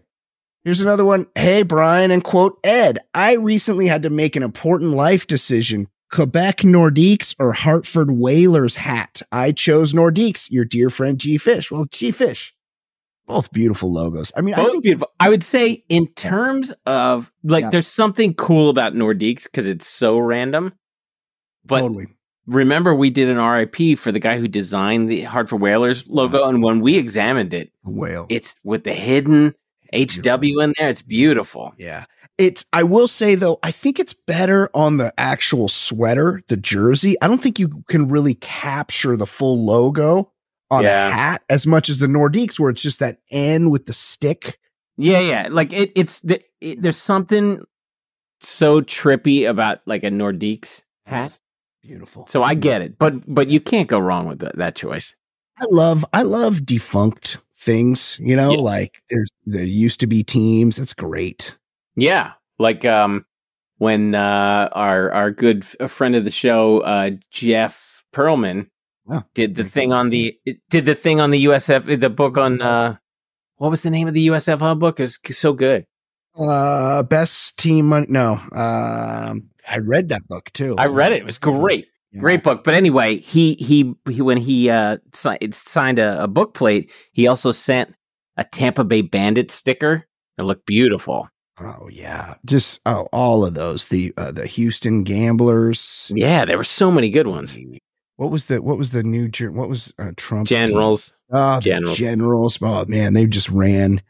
Here's another one. Hey, Brian, and quote Ed, I recently had to make an important life decision. Quebec Nordiques or Hartford Whalers hat. I chose Nordiques, your dear friend G Fish. Well, G Fish, both beautiful logos. I mean, I Both think beautiful. I would say in terms of like, Yeah. there's something cool about Nordiques because it's so random. But totally. remember, we did an RIP for the guy who designed the Hartford Whalers logo, uh-huh. and when we examined it, whale. it's with the hidden HW in there. It's beautiful. Yeah. It's I will say though, I think it's better on the actual sweater, the jersey. I don't think you can really capture the full logo on Yeah. a hat as much as the Nordiques where it's just that N with the stick. Yeah, yeah. Like it, it's the, it, there's something so trippy about like a Nordiques hat. Beautiful. So I get it, but but you can't go wrong with that, that choice. I love I love defunct things, you know, Yeah. like there's there used to be teams. That's great. Yeah, like um when uh our our good friend of the show uh Jeff Perlman Oh, did the thing cool. on the did the thing on the USF the book on uh what was the name of the USFL book? It was so good. Uh best team money. No. Um I read that book too. I read it. It was great. Yeah. Great book. But anyway, he he, he when he uh si- signed a, a book plate, he also sent a Tampa Bay Bandit sticker. It looked beautiful. Oh yeah. Just oh all of those. The uh, the Houston Gamblers. Yeah, there were so many good ones. What was the what was the new Jer- what was uh, Trump's team? Generals. The Generals. generals. Oh man, they just ran.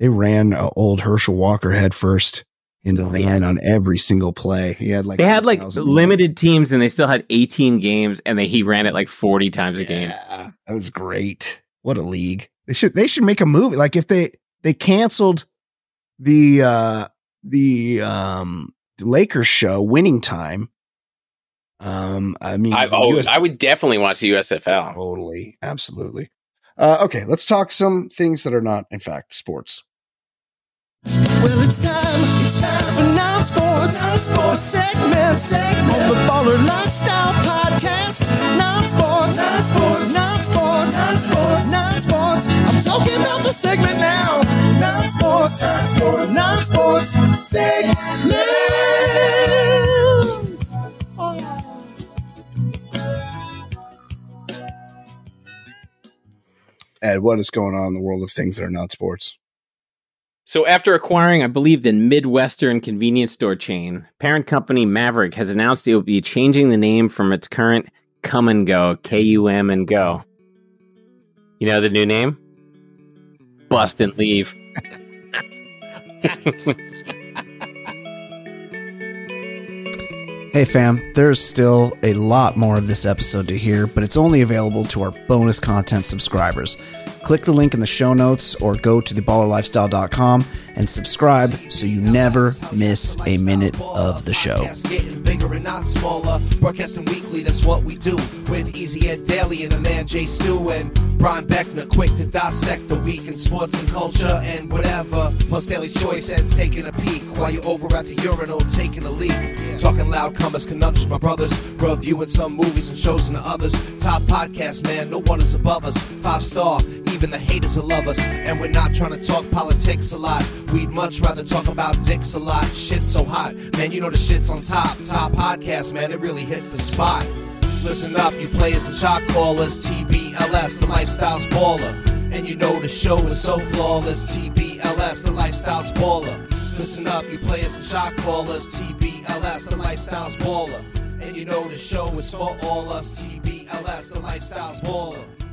They ran uh, old Herschel Walker head first into the line on every single play. He had like They had like 8,000 limited teams and they still had 18 games and they, he ran it like 40 times a game. That was great. What a league. They should they should make a movie. Like if they they canceled the uh the um the Lakers show winning time. Um I mean I, oh, US I would definitely watch the USFL. totally. Absolutely. Uh okay, let's talk some things that are not in fact sports. Well, it's time, it's time for non-sports, non-sports segment, segment on the Baller Lifestyle Podcast. Non-sports, non-sports, non-sports, non-sports, non-sports. I'm talking about the segment now. Non-sports, non-sports, non-sports segment. Oh. Ed, what is going on in the world of things that are not sports? So, after acquiring, I believe, the Midwestern convenience store chain, parent company Maverik has announced it will be changing the name from its current Kum and Go, K U M and Go. You know the new name? Bust and Leave. Hey fam, there's still a lot more of this episode to hear, but it's only available to our bonus content subscribers. Click the link in the show notes or go to theballerlifestyle.com and subscribe so you never miss a minute of the show. Getting bigger and not smaller. Broadcasting weekly, that's what we do. With Easy Ed Daily and a man Jay Stu and Brian Beckner, quick to dissect the week in sports and culture and whatever. Plus Daily Choice Ed's taking a peek while you're over at the urinal taking a leak. Talking loud comers, conundrums, my brothers. Reviewing some movies and shows and others. Top podcast, man, no one is above us. Five star, even the haters will love us. And we're not trying to talk politics a lot. We'd much rather talk about dicks a lot. Shit's so hot, man, you know the shit's on top. Top podcast, man, it really hits the spot. Listen up, you players and shot callers. TBLS, the lifestyle's baller. And you know the show is so flawless. TBLS, the lifestyle's baller. Listen up, you players and shot callers. TBLS, the lifestyle's baller. And you know the show is for all us. TBLS, the lifestyle's baller.